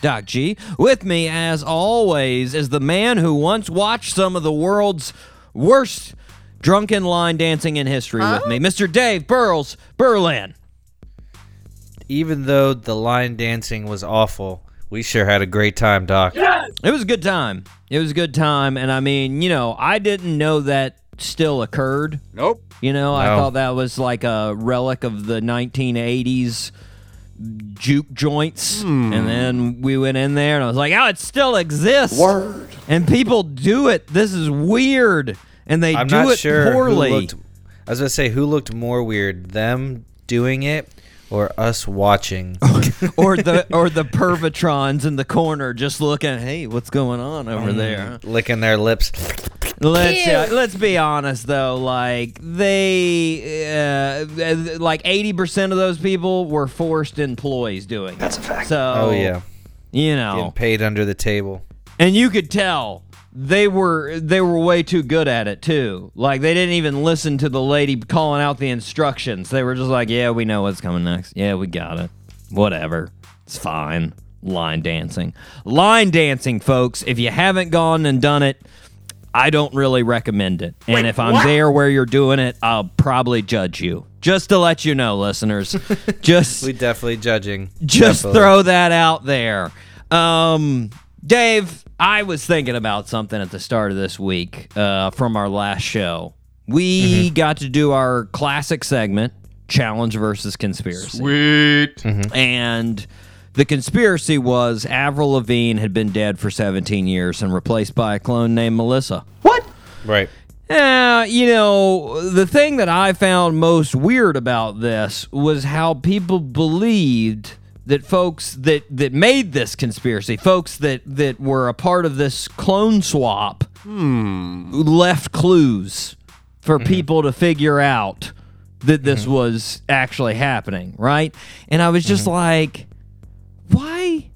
Doc G. With me, as always, is the man who once watched some of the world's worst drunken line dancing in history with me, Mr. Dave Burles Berlin. even though the line dancing was awful, we sure had a great time, Doc. Yes! It was a good time. It was a good time. And I mean, you know, I didn't know that still occurred. Nope. You know, I thought that was like a relic of the 1980s juke joints. Hmm. And then we went in there and I was like, oh, it still exists. Word. And people do it. This is weird. And they I'm do not it sure poorly. who looked. I was gonna say who looked more weird, them doing it or us watching. or the or the pervitrons in the corner just looking, hey, what's going on Mm. over there? licking their lips. Let's uh, let's be honest though, like they uh, like eighty percent of those people were forced employees doing. That's a fact. So Oh yeah, you getting know, paid under the table. and you could tell they were they were way too good at it too. Like they didn't even listen to the lady calling out the instructions. They were just like, "Yeah, we know what's coming next. Yeah, we got it. Whatever, it's fine." Line dancing, line dancing, folks. If you haven't gone and done it, I don't really recommend it. And if I'm there where you're doing it, I'll probably judge you. Just to let you know, listeners. just We definitely judging. just Definitely. throw that out there. Um, Dave, I was thinking about something at the start of this week uh, from our last show. We Mm-hmm. got to do our classic segment, Challenge versus Conspiracy. Sweet. And the conspiracy was Avril Lavigne had been dead for 17 years and replaced by a clone named Melissa. What? Right. Yeah, you know, the thing that I found most weird about this was how people believed that folks that that made this conspiracy, folks that that were a part of this clone swap, hmm. left clues for mm-hmm. people to figure out that this mm-hmm. was actually happening, right? And I was just mm-hmm. like, why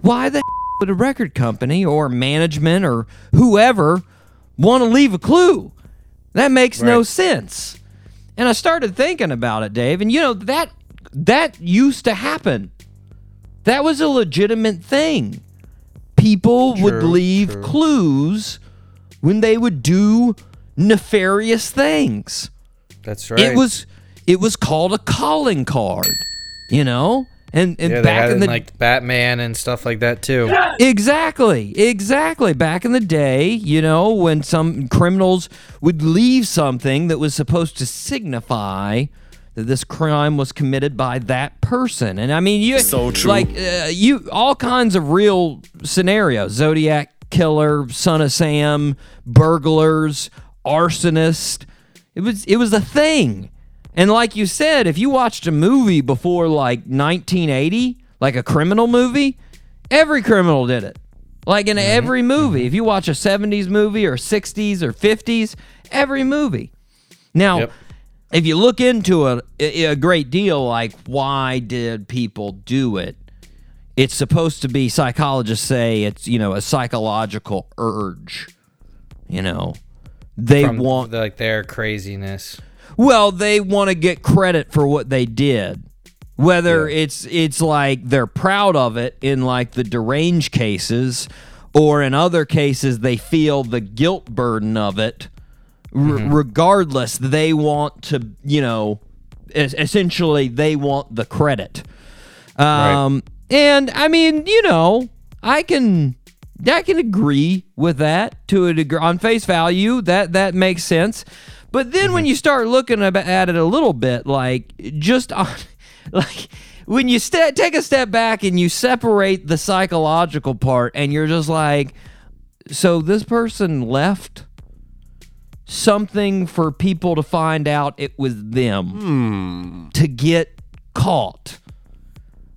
why the would a record company or management or whoever want to leave a clue? That makes no sense. And I started thinking about it, Dave, and you know that that used to happen. That was a legitimate thing. People would leave true. clues when they would do nefarious things. That's right. It was it was called a calling card, you know? And and yeah, back in the like Batman and stuff like that too. Exactly, exactly. Back in the day, you know, when some criminals would leave something that was supposed to signify that this crime was committed by that person, and I mean, you So true. like uh, you all kinds of real scenarios: Zodiac killer, Son of Sam, burglars, arsonist. It was it was a thing. And like you said, if you watched a movie before like 1980, like a criminal movie, every criminal did it. Like in every movie. If you watch a 70s movie or 60s or 50s, every movie. Now, Yep. If you look into a, a great deal, like why did people do it? It's supposed to be psychologists say it's you know a psychological urge. You know, they From want like their craziness. well, they want to get credit for what they did. Whether it's it's like they're proud of it in like the deranged cases or in other cases they feel the guilt burden of it. R- regardless, they want to, you know, es- essentially they want the credit. Um and I mean, you know, I can I can agree with that to a degree on face value. That that makes sense. But then when you start looking at it a little bit, like just on, like when you st- take a step back and you separate the psychological part, and you're just like, so this person left something for people to find out it was them to get caught.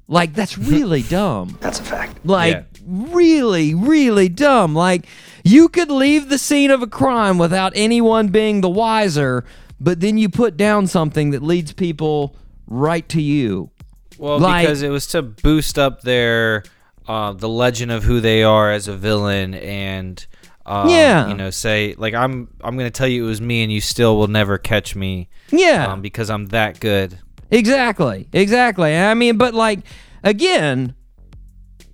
Like that's really dumb. That's a fact. Like Yeah. really, really dumb. Like, you could leave the scene of a crime without anyone being the wiser, but then you put down something that leads people right to you. Well, Like- because it was to boost up their uh, the legend of who they are as a villain, and um, Yeah. you know, say like I'm I'm gonna tell you it was me, and you still will never catch me, Yeah. um, because I'm that good. Exactly. Exactly. I mean, but like again,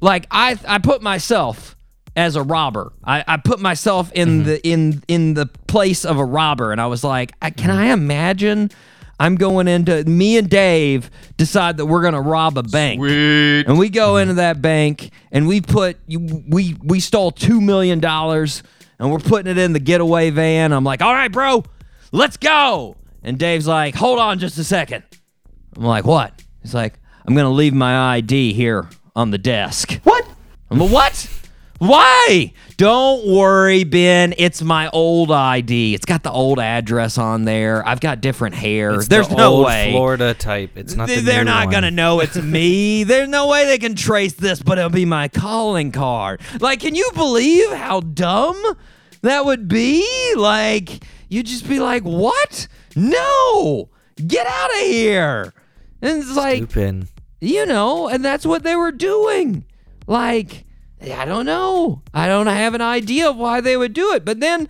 like I I put myself as a robber. I, I put myself in the in in the place of a robber and I was like, I, can I imagine I'm going into me and Dave decide that we're going to rob a bank. And we go into that bank and we put we we stole 2 million dollars and we're putting it in the getaway van. I'm like, "All right, bro. Let's go." And Dave's like, "Hold on just a second. I'm like, what? He's like, I'm gonna leave my ID here on the desk. What? I'm like, what? Why? Don't worry, Ben. It's my old ID. It's got the old address on there. I've got different hair. It's There's the no way. Florida type. It's not. The They're not one. gonna know it's me. There's no way they can trace this, but it'll be my calling card. Like, can you believe how dumb that would be? Like, you'd just be like, "What? No, get out of here!" And it's like, Stupid. you know, and that's what they were doing. Like, I don't know. I don't have an idea of why they would do it. But then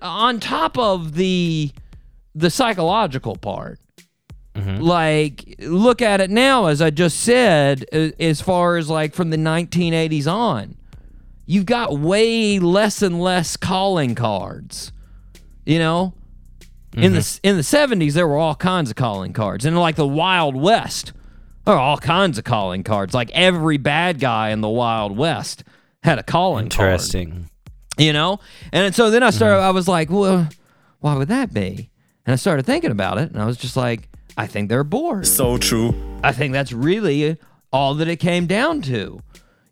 on top of the the psychological part, mm-hmm. like look at it now as I just said as far as like from the 1980s on. You've got way less and less calling cards. You know, in the mm-hmm. in the 70s there were all kinds of calling cards and like the wild west there were all kinds of calling cards like every bad guy in the wild west had a calling card Interesting. you know and so then i started i was like well why would that be and i started thinking about it and i was just like i think they're bored So true. I think that's really all that it came down to.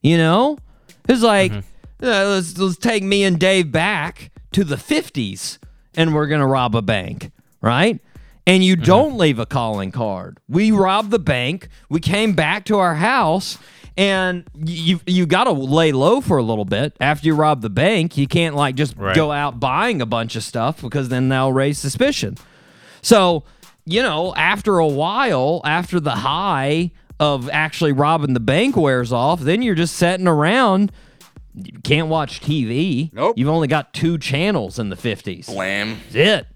You know, it's like uh, let's let's take me and Dave back to the '50s, and we're gonna rob a bank, right? And you mm-hmm. don't leave a calling card. We robbed the bank. We came back to our house. And you you got to lay low for a little bit after you rob the bank. You can't like just Right. go out buying a bunch of stuff because then they'll raise suspicion. So, you know, after a while, after the high of actually robbing the bank wears off, then you're just sitting around. You can't watch TV. Nope. You've only got two channels in the 50s. Wham. That's it.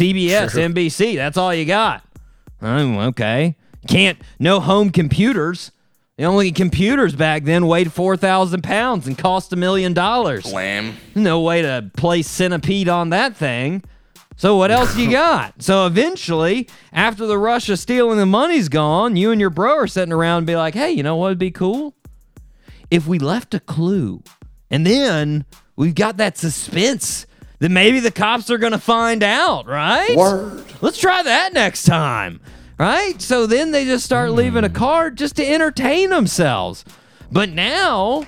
CBS, NBC. That's all you got. Oh, okay. Can't, no home computers. The only computers back then weighed 4,000 pounds and cost a million dollars. Wham. No way to play centipede on that thing. So what else you got? So eventually, after the Russia stealing the money's gone, you and your bro are sitting around and be like, hey, you know what would be cool? If we left a clue and then we've got that suspense that maybe the cops are going to find out, right? Word. Let's try that next time. Right? So then they just start hmm. leaving a card just to entertain themselves. But now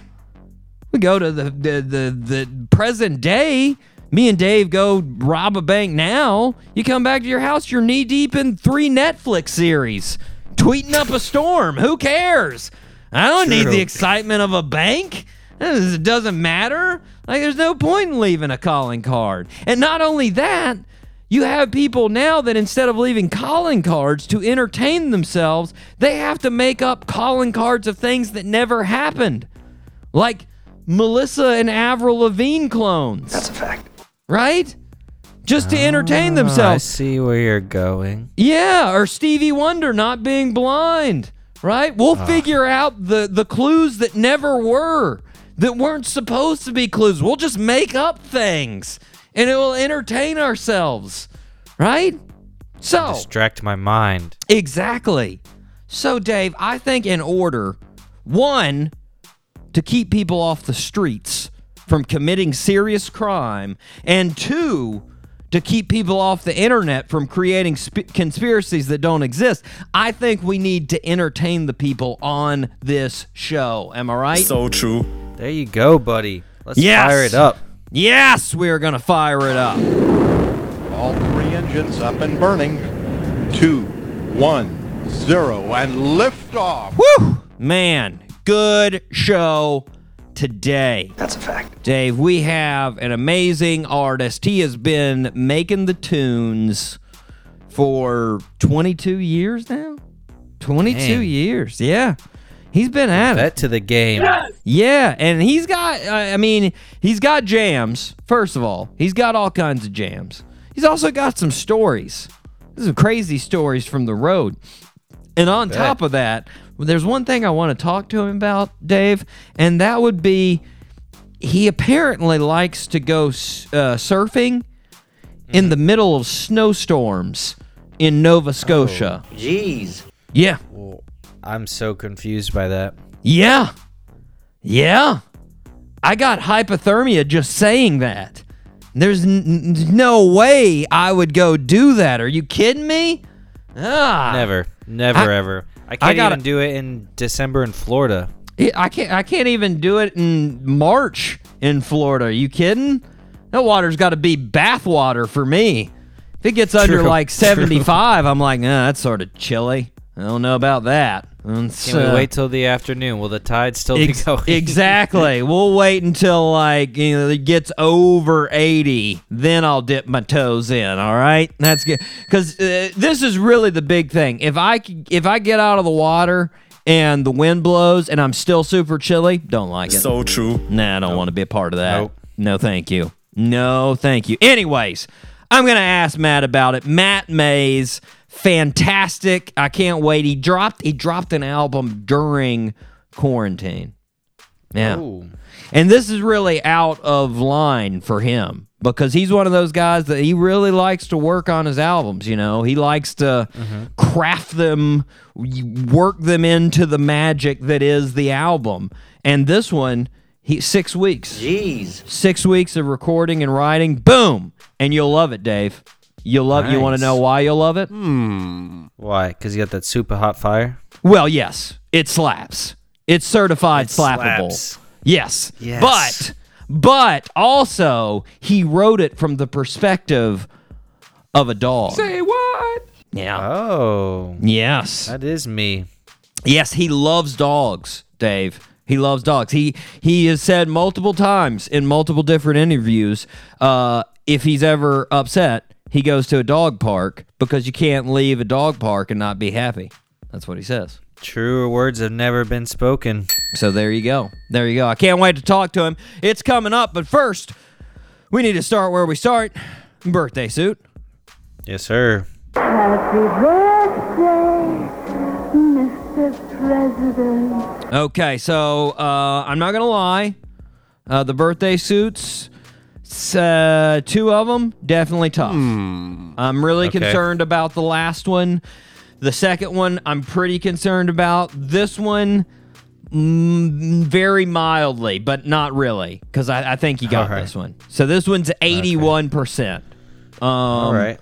we go to the the the, the present day. Me and Dave go rob a bank now. You come back to your house, you're knee deep in three Netflix series, tweeting up a storm. Who cares? I don't need the excitement of a bank. It doesn't matter. Like, there's no point in leaving a calling card. And not only that, you have people now that instead of leaving calling cards to entertain themselves, they have to make up calling cards of things that never happened. Like Melissa and Avril Lavigne clones. That's a fact. Right? Just to entertain ah, I themselves. see where you're going. Yeah, or Stevie Wonder not being blind, right? We'll ah. figure out the the clues that never were, that weren't supposed to be clues. We'll just make up things and it will entertain ourselves, right? So, Distract my mind. Exactly. So, Dave, I think in order, one, to keep people off the streets from committing serious crime, and two, to keep people off the internet from creating sp- conspiracies that don't exist, I think we need to entertain the people on this show. Am I right? So true. There you go, buddy. Let's Yes. fire it up. yes, we are going to fire it up. All three engines up and burning. Two, one, zero, and lift off. Woo! Man, good show. today. That's a fact. Dave, we have an amazing artist. He has been making the tunes for 22 years now. 22 Dang. years, yeah. He's been at it. To the game. Yeah, and he's got, uh, I mean, he's got jams, first of all. He's got all kinds of jams. He's also got some stories, some crazy stories from the road. And on top of that, there's one thing I want to talk to him about, Dave, and that would be he apparently likes to go uh, surfing in the middle of snowstorms in Nova Scotia. Jeez. Yeah. I'm so confused by that. Yeah. Yeah. I got hypothermia just saying that. There's n- n- no way I would go do that. Are you kidding me? Ah. Never, never, I- ever. I can't gotta- even do it in December in Florida. I can't I can't even do it in March in Florida. Are you kidding? That water's got to be bath water for me. If it gets under True, like true. 75, I'm like, nah, that's sort of chilly. I don't know about that. It's, Can we uh, wait till the afternoon? Will the tide still Ex- be going? exactly. We'll wait until like you know it gets over eighty, then I'll dip my toes in. All right, that's good. Because uh, this is really the big thing. If I c- if I get out of the water and the wind blows and I'm still super chilly, don't like it. So true. Nah, I don't want to be a part of that. Nope. No, thank you. No, thank you. Anyways, I'm gonna ask Matt about it. Matt Mays, fantastic. I can't wait. He dropped he dropped an album during quarantine. Yeah. Ooh. And this is really out of line for him because he's one of those guys that he really likes to work on his albums, you know. He likes to mm-hmm. craft them, work them into the magic that is the album. And this one, he 6 weeks. Jeez. 6 weeks of recording and writing, boom, and you'll love it, Dave. You'll love you want to Nice. know why you'll love it? Why? Because you got that super hot fire? Well, yes, it slaps. It's certified slappable. slaps. Yes. Yes. But but also he wrote it from the perspective of a dog. Say what? Yeah. Oh, yes. that is me. Yes, he loves dogs, Dave. He loves dogs. He he has said multiple times in multiple different interviews, uh, if he's ever upset, he goes to a dog park because you can't leave a dog park and not be happy. That's what he says. Truer words have never been spoken. So there you go. There you go. I can't wait to talk to him. It's coming up, but first, we need to start where we start. Birthday suit. Yes, sir. Happy birthday, Mr. President. Okay, so uh, I'm not gonna lie. Uh, the birthday suits, s- uh, two of them definitely tough. I'm really Okay. concerned about the last one. The second one, I'm pretty concerned about. This one, mm, very mildly, but not really, because I, I think you got All right. this one. So this one's 81 percent. Um, All right.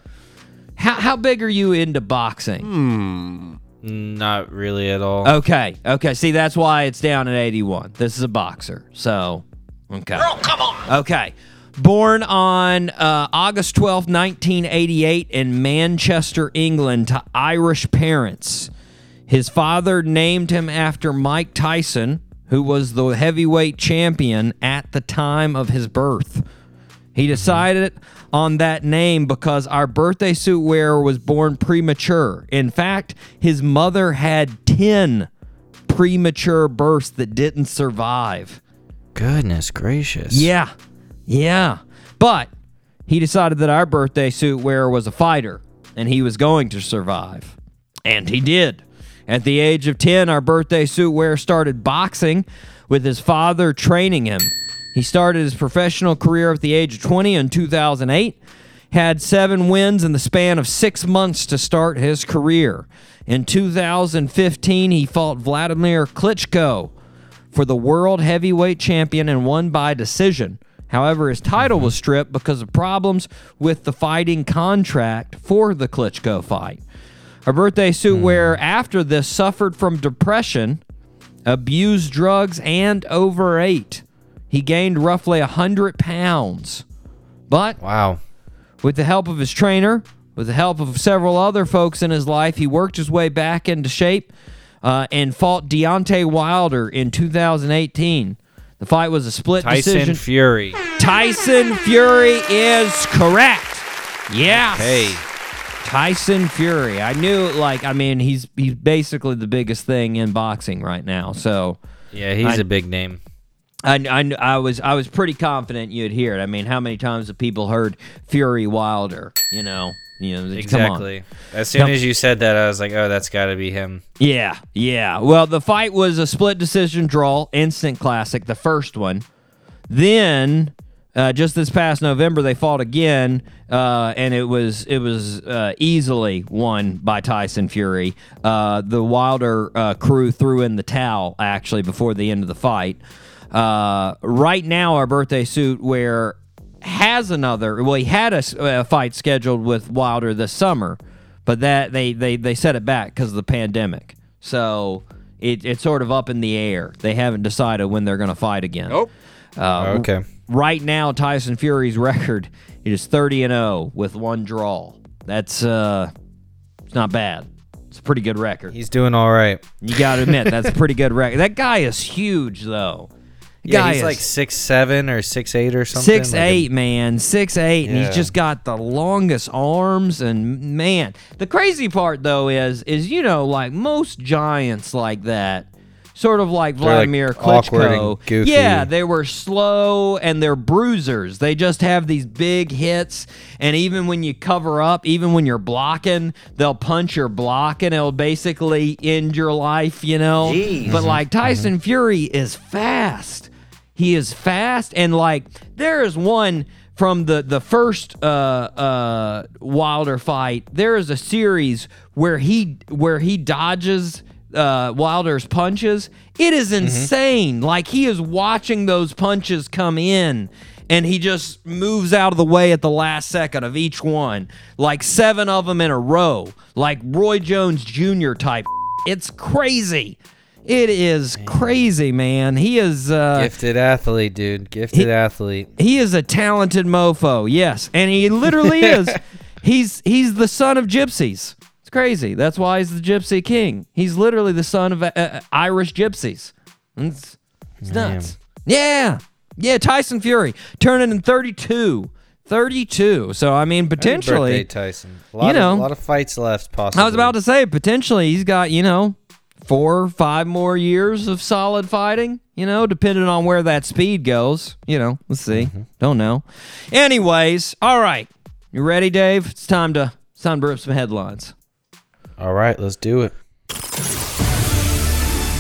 How how big are you into boxing? Not really at all. Okay, okay. See, that's why it's down at 81. This is a boxer. So, okay. Girl, come on. Okay. Born on uh, August twelfth, 1988, in Manchester, England, to Irish parents. His father named him after Mike Tyson, who was the heavyweight champion at the time of his birth. He decided on that name because our birthday suit wearer was born premature. In fact, his mother had 10 premature births that didn't survive. Goodness gracious. Yeah. Yeah. But he decided that our birthday suit wearer was a fighter and he was going to survive. And he did. At the age of 10, our birthday suit wearer started boxing with his father training him. He started his professional career at the age of 20 in 2008, had seven wins in the span of six months to start his career. In 2015, he fought Vladimir Klitschko for the world heavyweight champion and won by decision. However, his title was stripped because of problems with the fighting contract for the Klitschko fight. Our birthday suit wearer after this suffered from depression, abused drugs, and overate. He gained roughly 100 pounds. But Wow. with the help of his trainer, with the help of several other folks in his life, he worked his way back into shape uh, and fought Deontay Wilder in 2018. The fight was a split Tyson decision. Fury. Tyson Fury is correct. Yes. Hey, Tyson Fury. I knew like I mean he's he's basically the biggest thing in boxing right now. So yeah, he's I- a big name. I, I, I was I was pretty confident you'd hear it. I mean, how many times have people heard Fury Wilder? You know, you know. Exactly. As soon Come- as you said that, I was like, oh, that's got to be him. Yeah, yeah. Well, the fight was a split decision draw, instant classic, the first one. Then, uh, just this past November, they fought again, uh, and it was it was uh, easily won by Tyson Fury. Uh, the Wilder uh, crew threw in the towel actually before the end of the fight. Uh, right now, our birthday suit where has another. Well, he had a fight scheduled with Wilder this summer, but that they they they set it back because of the pandemic. So it, it's sort of up in the air. They haven't decided when they're going to fight again. Nope. Uh, Okay. Right now, Tyson Fury's record is 30 and 0 with one draw. That's uh, it's not bad. It's a pretty good record. He's doing all right. You got to admit that's a pretty good record. That guy is huge though. Yeah, guy he's is like six seven or six eight or something. Six like a- eight, man, six eight, and he's just got the longest arms. And man, the crazy part though is, is you know, like most giants like that, sort of like like, Vladimir and Klitschko. goofy. Yeah, they were slow and they're bruisers. They just have these big hits, and even when you cover up, even when you're blocking, they'll punch your block and it'll basically end your life. You know, but mm-hmm. like Tyson mm-hmm. Fury is fast. He is fast and like there is one from the the first uh uh Wilder fight. There is a series where he where he dodges uh Wilder's punches. It is insane. Like he is watching those punches come in and he just moves out of the way at the last second of each one. Like 7 of them in a row. Like Roy Jones Jr. type. It's crazy. It is crazy, man. He is uh Gifted athlete, dude. Gifted athlete. he is a talented mofo. Yes, and he literally is. He's he's the son of gypsies. It's crazy. That's why he's the gypsy king. He's literally the son of uh, uh, Irish gypsies. It's, it's nuts. Yeah, yeah. Tyson Fury turning in 32. 32. So I mean, potentially. birthday, Tyson. A lot you know, of, a lot of fights left. Possibly. I was about to say potentially he's got you know four five more years of solid fighting. You know, depending on where that speed goes. You know, let's see. Don't know. Anyways, all right. You ready, Dave? It's time to it's time to rip some headlines. All right, let's do it.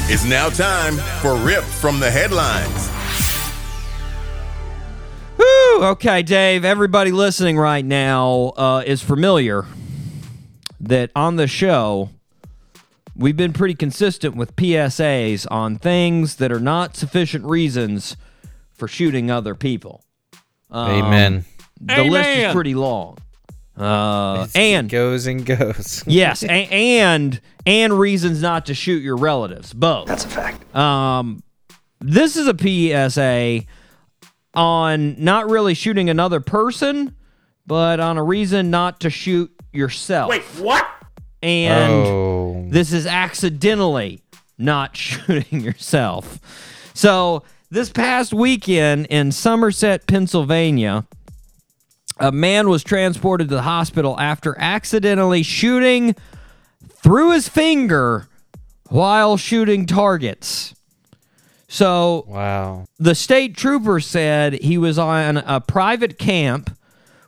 It's now time for Rip from the Headlines. Woo! Okay, Dave. Everybody listening right now uh, is familiar that on the show we've been pretty consistent with PSAs on things that are not sufficient reasons for shooting other people. Um, Amen. The list is pretty long. Uh, and goes and goes. yes, a- and and reasons not to shoot your relatives. Both. That's a fact. Um, this is a PSA on not really shooting another person, but on a reason not to shoot yourself. Wait, what? And oh, this is accidentally not shooting yourself. So, this past weekend in Somerset, Pennsylvania, a man was transported to the hospital after accidentally shooting through his finger while shooting targets. So, wow. the state trooper said he was on a private camp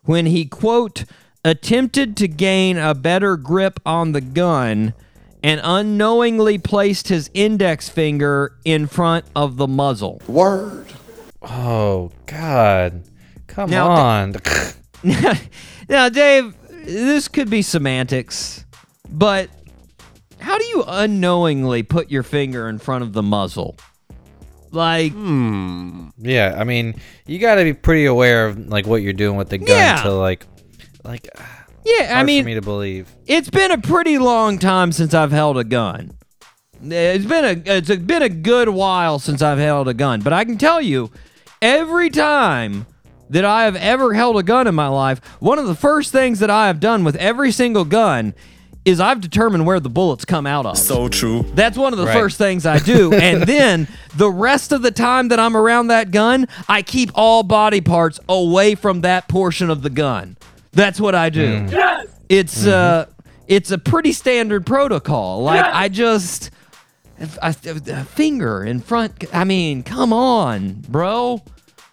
when he, quote, attempted to gain a better grip on the gun and unknowingly placed his index finger in front of the muzzle. Word. Oh God. Come Now, on. now, Dave, this could be semantics, but how do you unknowingly put your finger in front of the muzzle? Like, hmm. yeah, I mean, you got to be pretty aware of like what you're doing with the gun Yeah. to like, like. yeah, I mean, for me to believe. it's been a pretty long time since I've held a gun. It's been a it's been a good while since I've held a gun, but I can tell you, every time that I have ever held a gun in my life, one of the first things that I have done with every single gun is I've determined where the bullets come out of. So true. That's one of the Right. first things I do. and then the rest of the time that I'm around that gun, I keep all body parts away from that portion of the gun. That's what I do. It's uh it's a pretty standard protocol. Like I just a, a finger in front I mean, come on, bro.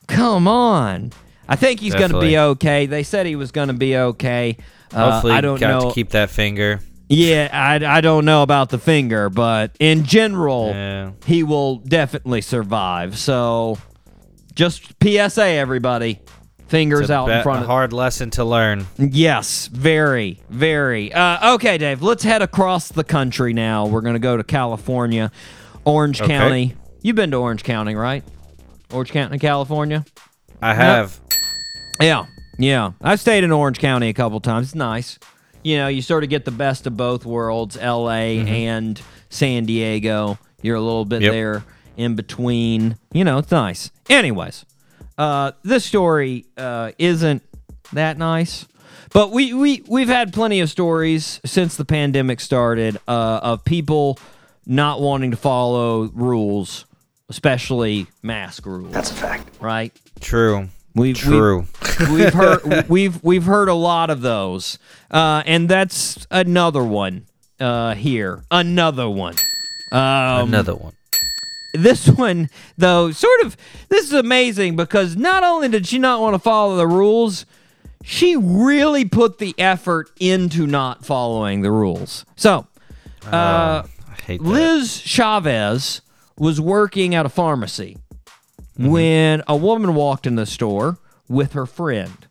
Come on. I think he's going to be okay. They said he was going to be okay. Uh, Hopefully, I don't got know. to keep that finger. Yeah, I, I don't know about the finger, but in general, Yeah. he will definitely survive. So, just PSA, everybody. Fingers out in front a of. hard lesson to learn. Yes, very, very. Uh, okay, Dave, let's head across the country now. We're going to go to California, Orange Okay. County. You've been to Orange County, right? Orange County, California? I have. Yeah, yeah. I've stayed in Orange County a couple times. It's nice. You know, you sort of get the best of both worlds, L.A. and San Diego. You're a little bit Yep. there in between. You know, it's nice. Anyways, uh, this story uh, isn't that nice. But we, we, we've had plenty of stories since the pandemic started uh, of people not wanting to follow rules, especially mask rules. That's a fact. Right? True. We've, True. We've, we've heard we've we've heard a lot of those, uh, and that's another one uh, here. Another one. Um, Another one. This one, though, sort of. This is amazing because not only did she not want to follow the rules, she really put the effort into not following the rules. So, uh, I hate that. Liz Chavez was working at a pharmacy when a woman walked in the store with her friend.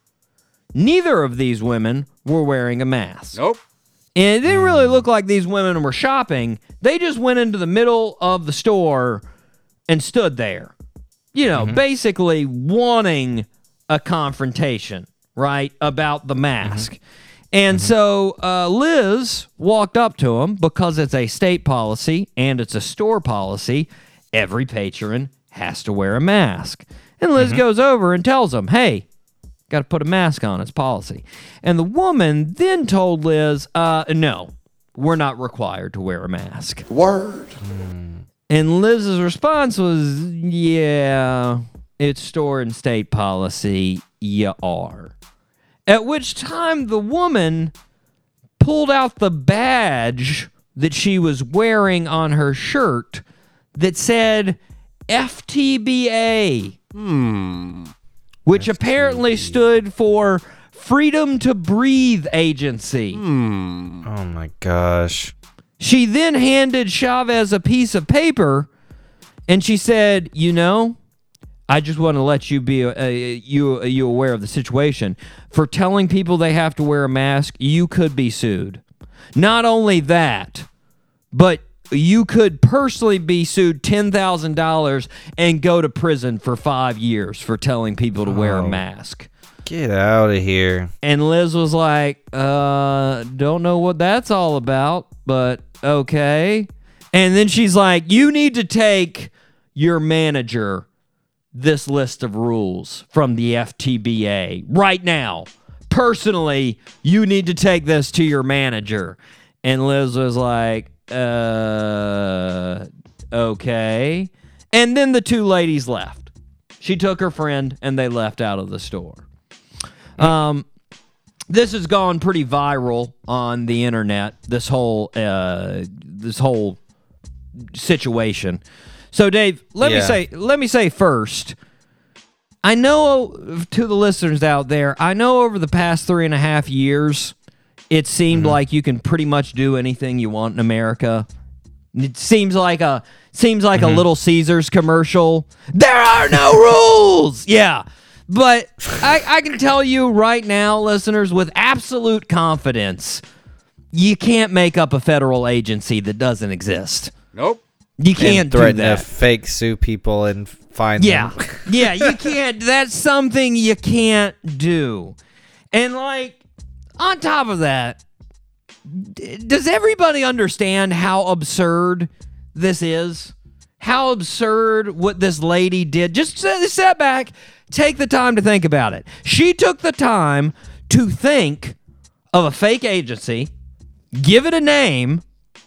Neither of these women were wearing a mask. Nope. And it didn't really mm. look like these women were shopping. They just went into the middle of the store and stood there. You know, mm-hmm. basically wanting a confrontation, right, about the mm-hmm. mask. And mm-hmm. so uh, Liz walked up to him because it's a state policy and it's a store policy. Every patron has to wear a mask. And Liz goes over and tells him, hey, got to put a mask on. It's policy. And the woman then told Liz, uh, no, we're not required to wear a mask. Word. And Liz's response was, yeah, it's store and state policy. You are. At which time the woman pulled out the badge that she was wearing on her shirt that said FTBA. Which apparently stood for Freedom to Breathe Agency. Oh my gosh. She then handed Chavez a piece of paper and she said, "You know, I just want to let you be uh, you you aware of the situation. For telling people they have to wear a mask, you could be sued. Not only that, but you could personally be sued $10,000 and go to prison for 5 years for telling people to wear a Oh. mask." Get out of here. And Liz was like, uh, don't know what that's all about, but okay. And then she's like, you need to take your manager this list of rules from the FTBA right now. Personally, you need to take this to your manager. And Liz was like, uh, okay. And then the two ladies left. She took her friend and they left out of the store. Um, this has gone pretty viral on the internet. This whole uh, this whole situation. So, Dave, let me say let me say first. I know to the listeners out there, I know over the past three and a half years, it seemed mm-hmm. like you can pretty much do anything you want in America. It seems like a seems like a mm-hmm. Little Caesars commercial. There are no rules. Yeah. But I, I can tell you right now, listeners, with absolute confidence, you can't make up a federal agency that doesn't exist. Nope. You can't do threaten that. to fake sue people and find Yeah. them. yeah, you can't. That's something you can't do. And, like, on top of that, d- does everybody understand how absurd this is? How absurd what this lady did? Just sit sit back, take the time to think about it. She took the time to think of a fake agency give it a name,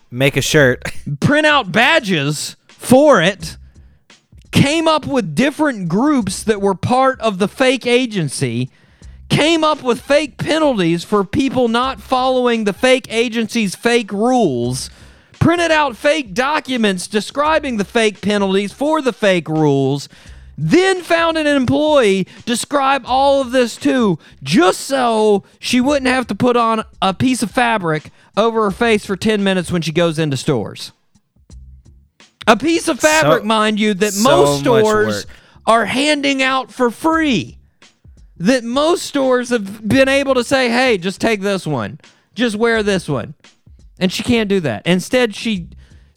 Make a shirt. print out badges for it, came up with different groups that were part of the fake agency, came up with fake penalties for people not following the fake agency's fake rules, printed out fake documents describing the fake penalties for the fake rules. Then found an employee describe all of this too, just so she wouldn't have to put on a piece of fabric over her face for 10 minutes when she goes into stores. A piece of fabric, So- mind you, that so most stores are handing out for free. That most stores have been able to say, hey, just take this one, just wear this one. And she can't do that. Instead, she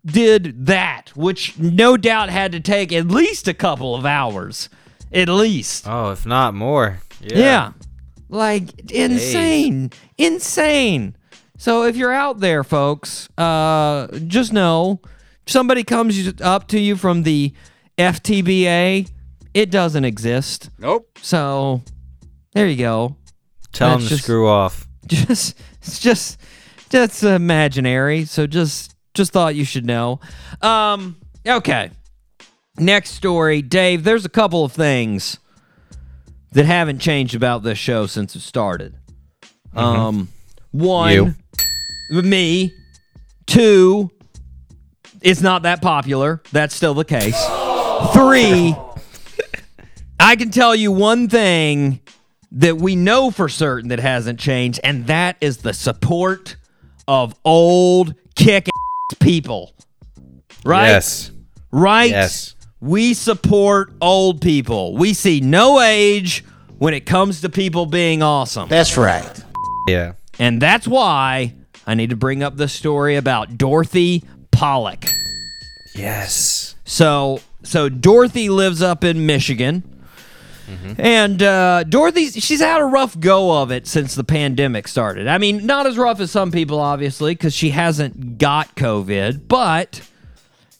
did that, which no doubt had to take at least a couple of hours. At least. Oh, if not more. Yeah. Yeah. Like insane. Insane. So if you're out there, folks, uh, just know somebody comes up to you from the FTBA, it doesn't exist. Nope. So there you go. Tell them to just- screw off. Just it's just just imaginary. So just just thought you should know. Um okay. Next story, Dave, there's a couple of things that haven't changed about this show since it started. Um one You. me, two it's not that popular. That's still the case. Three I can tell you one thing that we know for certain that hasn't changed, and that is the support of old kick people. Right? Yes. Right? Yes. We support old people. We see no age when it comes to people being awesome. That's right. Yeah. And that's why I need to bring up the story about Dorothy Pollack. Yes. So so Dorothy lives up in Michigan. And uh, Dorothy, she's had a rough go of it since the pandemic started. I mean, not as rough as some people, obviously, because she hasn't got COVID, but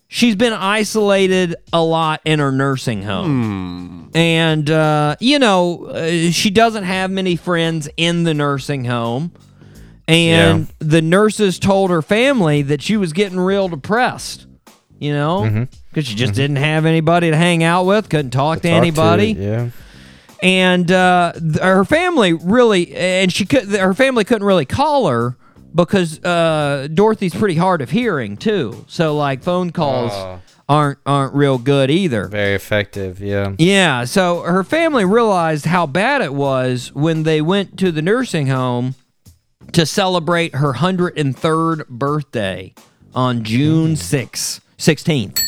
she's been isolated a lot in her nursing home. And, uh, you know, uh, she doesn't have many friends in the nursing home. And the nurses told her family that she was getting real depressed, you know, because she just didn't have anybody to hang out with, couldn't talk to anybody yeah. and uh, th- her family really and she could her family couldn't really call her because uh, Dorothy's pretty hard of hearing too. So like phone calls Oh. aren't aren't real good either. Very effective. Yeah. Yeah, so her family realized how bad it was when they went to the nursing home to celebrate her 103rd birthday on June 6th, 16th.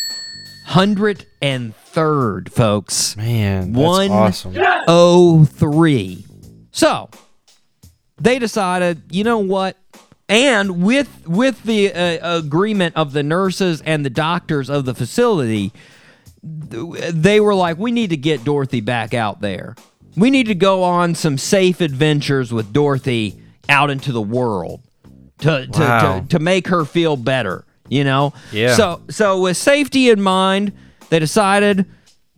103rd, folks. Man, that's One awesome. oh three. So they decided, you know what? And with with the uh, agreement of the nurses and the doctors of the facility, they were like, we need to get Dorothy back out there. We need to go on some safe adventures with Dorothy out into the world to to, Wow. to, to make her feel better. You know. Yeah. So so with safety in mind, they decided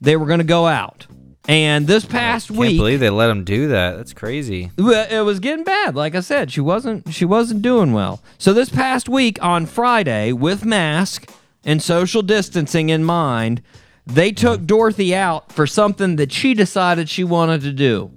they were going to go out. And this past Can't week, believe they let him do that. That's crazy. it was getting bad. Like I said, she wasn't she wasn't doing well. So this past week on Friday, with mask and social distancing in mind, they took Dorothy out for something that she decided she wanted to do.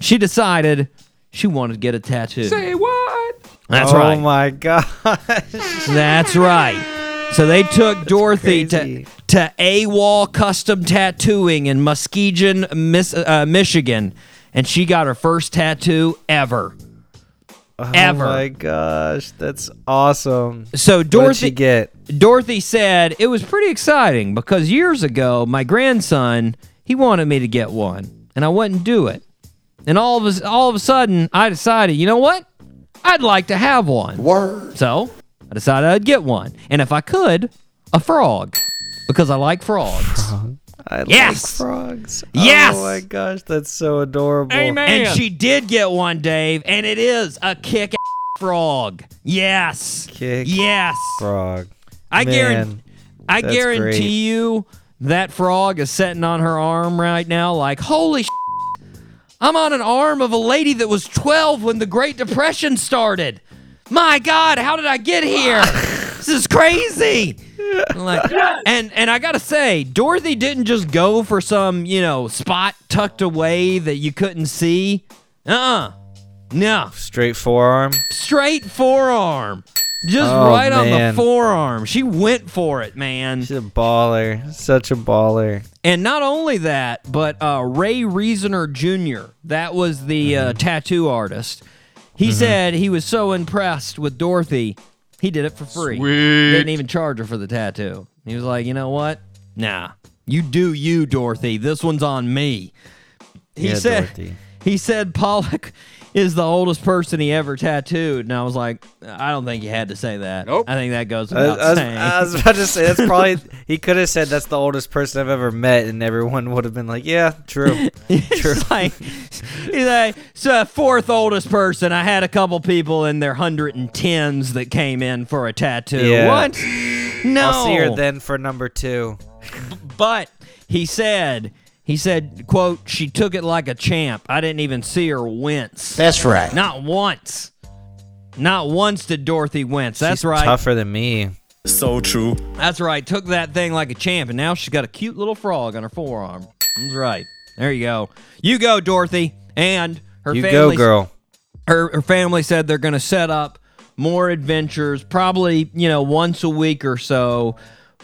She decided she wanted to get a tattoo. Say what? That's oh right. my god. That's right. So they took Dorothy crazy. to to AWOL Custom Tattooing in Muskegon, Miss, uh, Michigan, and she got her first tattoo ever. Ever. Oh my gosh, that's awesome. So What did Dorothy she get? Dorothy said it was pretty exciting because years ago my grandson he wanted me to get one and I wouldn't do it. And all of a, all of a sudden I decided, you know what? I'd like to have one. Word. So I decided I'd get one. And if I could, a frog. Because I like frogs. I Yes! like frogs. Yes! Oh my gosh, that's so adorable. Amen. And she did get one, Dave, and it is a kick ass frog. Yes. Kick Yes. frog. I Man, guarantee I guarantee great. you that frog is sitting on her arm right now like, "Holy I'm on an arm of a lady that was 12 when the Great Depression started." My God, how did I get here? this is crazy. Like, and and I gotta say, Dorothy didn't just go for some you know spot tucked away that you couldn't see. Uh, uh no, Straight forearm. straight forearm, just Oh, right on the forearm. She went for it, man. She's a baller. Such a baller. And not only that, but uh, Ray Reasoner Jr., that was the uh, tattoo artist. He said he was so impressed with Dorothy, he did it for free. Didn't even charge her for the tattoo. He was like, you know what? Nah, you do you, Dorothy. This one's on me. He Yeah, said. Dorothy. He said Pollack is the oldest person he ever tattooed, and I was like, I don't think you had to say that. Nope. I think that goes without I was, saying. I was about to say that's probably he could have said that's the oldest person I've ever met, and everyone would have been like, "Yeah, true." It's like, he's like, so fourth oldest person. I had a couple people in their hundred and tens that came in for a tattoo. Yeah. What? No. I'll see her then for number two. But he said, he said, quote, she took it like a champ. I didn't even see her wince. That's right. Not once. Not once did Dorothy wince. That's She's right. Tougher than me. So true. That's right. Took that thing like a champ, and now she's got a cute little frog on her forearm. That's right. There you go. You go, Dorothy. And her You family go, girl. her, her family said they're going to set up more adventures, probably, you know, once a week or so,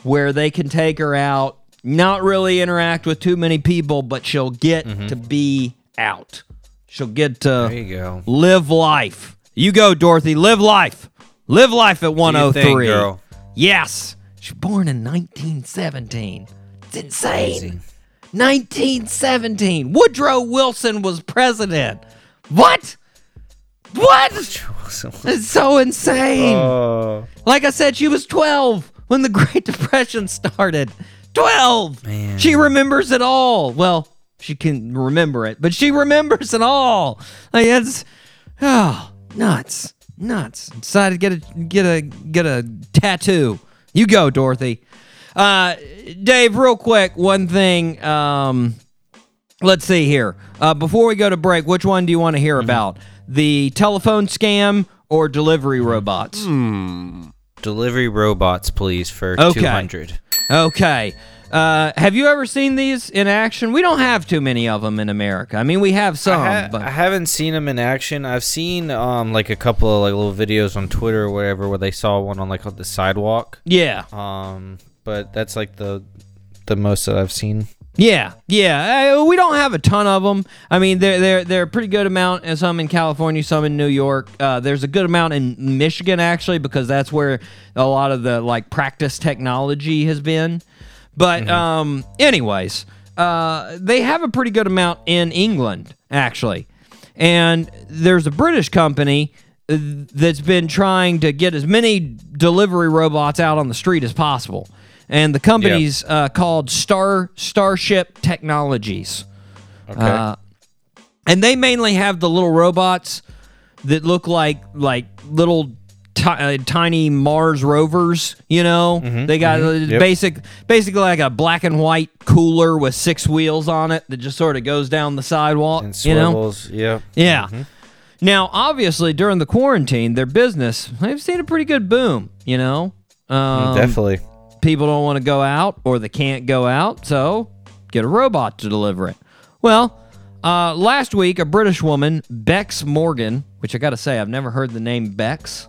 where they can take her out, not really interact with too many people, but she'll get to be out. She'll get to live life. You go, Dorothy. Live life. Live life at 103. thing, girl. Yes. She was born in 1917. It's insane. Crazy. 1917. Woodrow Wilson was president. What? What? It's so insane. Oh, like I said, she was 12 when the Great Depression started. 12. Man. She remembers it all. Well, she can remember it, but she remembers it all. Like it's oh, nuts. Nuts. Decided to get a get a get a tattoo. You go, Dorothy. Uh Dave, real quick, one thing um let's see here. Uh, before we go to break, which one do you want to hear about? The telephone scam or delivery robots? Hmm. delivery robots, please, for Okay. two hundred. Okay. Uh, have you ever seen these in action? We don't have too many of them in America. I mean, we have some, I, ha- but I haven't seen them in action. I've seen um like a couple of like little videos on Twitter or whatever where they saw one on like the sidewalk. yeah, Um, but that's like the the most that I've seen. Yeah, yeah. Uh, we don't have a ton of them. I mean, they're they're they're a pretty good amount. And some in California, some in New York. Uh, there's a good amount in Michigan actually because that's where a lot of the like practice technology has been. But um, anyways, uh, they have a pretty good amount in England actually, and there's a British company uh, that's been trying to get as many delivery robots out on the street as possible, and the company's uh, called Star Starship Technologies. Okay. Uh, and they mainly have the little robots that look like like little ti- uh, tiny Mars rovers. You know, they got uh, Yep. basic, basically like a black and white cooler with six wheels on it that just sort of goes down the sidewalk. and you know, swivels. Yeah. yeah. Now, obviously, during the quarantine, their business they've seen a pretty good boom. You know, um, Definitely. People don't want to go out or they can't go out, so get a robot to deliver it. Well, uh, last week, a British woman, Bex Morgan, which I got to say, I've never heard the name Bex,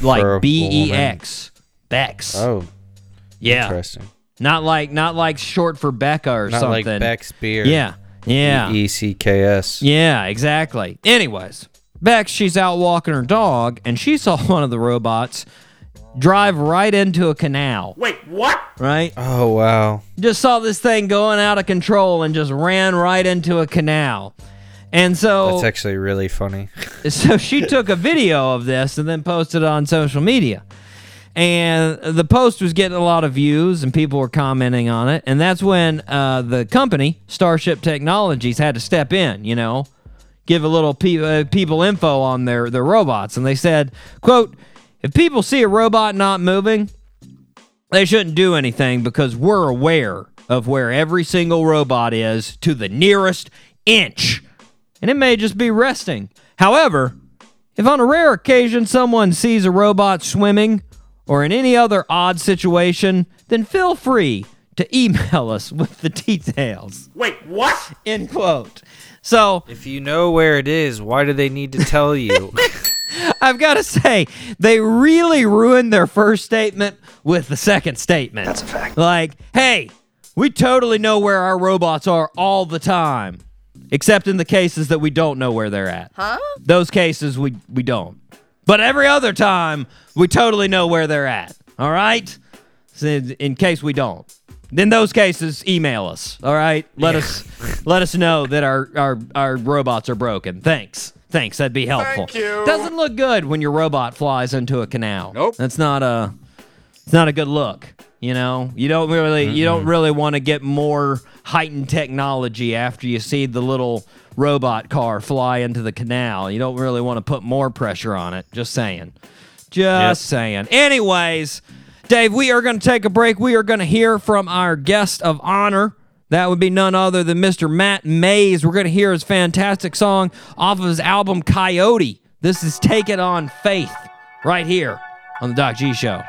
like B E X. Bex. Oh, yeah, interesting. not like not like short for Becca or something Not something. like Beck's beer. Yeah, yeah. E C K S. Yeah, exactly. Anyways, Bex, she's out walking her dog, and she saw one of the robots drive right into a canal. Wait, what? Right? Oh wow. Just saw this thing going out of control and just ran right into a canal. And so, That's actually really funny. so she took a video of this and then posted it on social media. And the post was getting a lot of views and people were commenting on it. And that's when uh, the company, Starship Technologies, had to step in, you know, give a little pe- uh, people info on their, their robots. And they said, quote, if people see a robot not moving, they shouldn't do anything because we're aware of where every single robot is to the nearest inch. And it may just be resting. However, If on a rare occasion someone sees a robot swimming or in any other odd situation, then feel free to email us with the details. Wait, what? End quote. So If you know where it is, why do they need to tell you? I've got to say, they really ruined their first statement with the second statement. That's a fact. Like, hey, we totally know where our robots are all the time, except in the cases that we don't know where they're at. Huh? Those cases we we don't. But every other time, we totally know where they're at. All right? So in, in case we don't. In those cases, email us. All right? Let us let us know that our, our our robots are broken. Thanks. Thanks. That'd be helpful. Thank you. Doesn't look good when your robot flies into a canal. Nope. That's not a it's not a good look. You know, you don't really you don't really want to get more heightened technology after you see the little robot car fly into the canal. You don't really want to put more pressure on it. Just saying. Just saying. Anyways, Dave, we are going to take a break. We are going to hear from our guest of honor. That would be none other than Mr. Matt Mays. We're going to hear his fantastic song off of his album Coyote. This is Take It On Faith right here on the Doc G Show.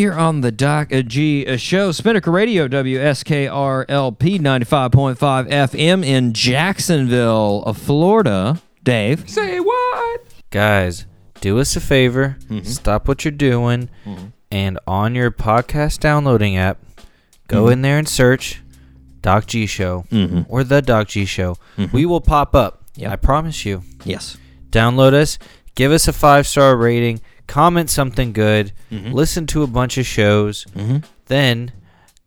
Here on the Doc G show, Spinnaker Radio, WSKRLP 95.5 FM in Jacksonville, uh, Florida. Dave. Say what? Guys, do us a favor. Mm-hmm. Stop what you're doing. And on your podcast downloading app, go Mm-hmm. in there and search Doc G Show or The Doc G Show. We will pop up. Mm-hmm. Yep. I promise you. Yes. Download us, give us a five star rating, comment something good, Mm-hmm. listen to a bunch of shows. Then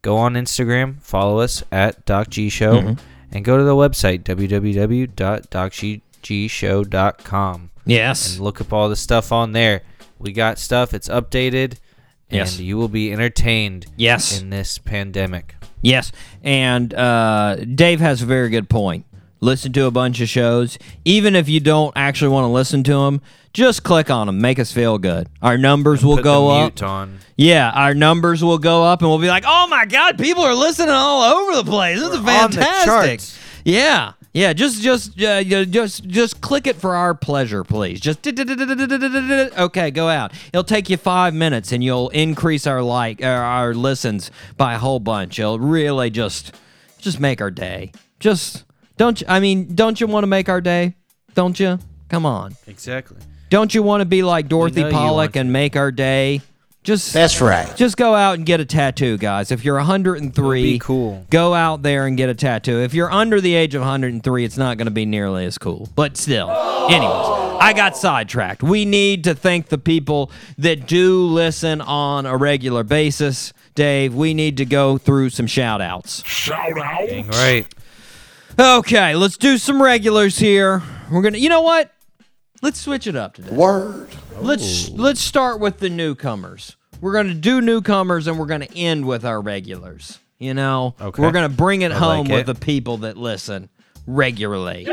go on Instagram, follow us at Doc G Show, Mm-hmm. and go to the website www.docgshow.com Yes. and look up all the stuff on there. We got stuff, it's updated, and Yes. you will be entertained Yes. in this pandemic. Yes, and uh, Dave has a very good point. Listen to a bunch of shows, even if you don't actually want to listen to them. Just click on them, make us feel good. Our numbers will Put go up. on. Yeah, our numbers will go up, and we'll be like, "Oh my God, people are listening all over the place. This is We're the fantastic." Yeah, yeah. Just, just, uh, just, just click it for our pleasure, please. Just okay, go out. It'll take you five minutes, and you'll increase our like, uh, our listens by a whole bunch. It'll really just, just make our day. Just don't you? I mean, don't you want to make our day? Don't you? Come on. Exactly. Don't you want to be like Dorothy know Pollack and make our day? Just That's right. just go out and get a tattoo, guys. If you're 103, Be cool. go out there and get a tattoo. If you're under the age of 103, it's not going to be nearly as cool. But still, anyways, I got sidetracked. We need to thank the people that do listen on a regular basis. Dave, we need to go through some shout outs. Shout Dang right. Okay, let's do some regulars here. We're going to, you know what? Let's switch it up today. Word. Let's let's start with the newcomers. We're gonna do newcomers and we're gonna end with our regulars. You know, Okay. we're gonna bring it I home like with the people that listen regularly.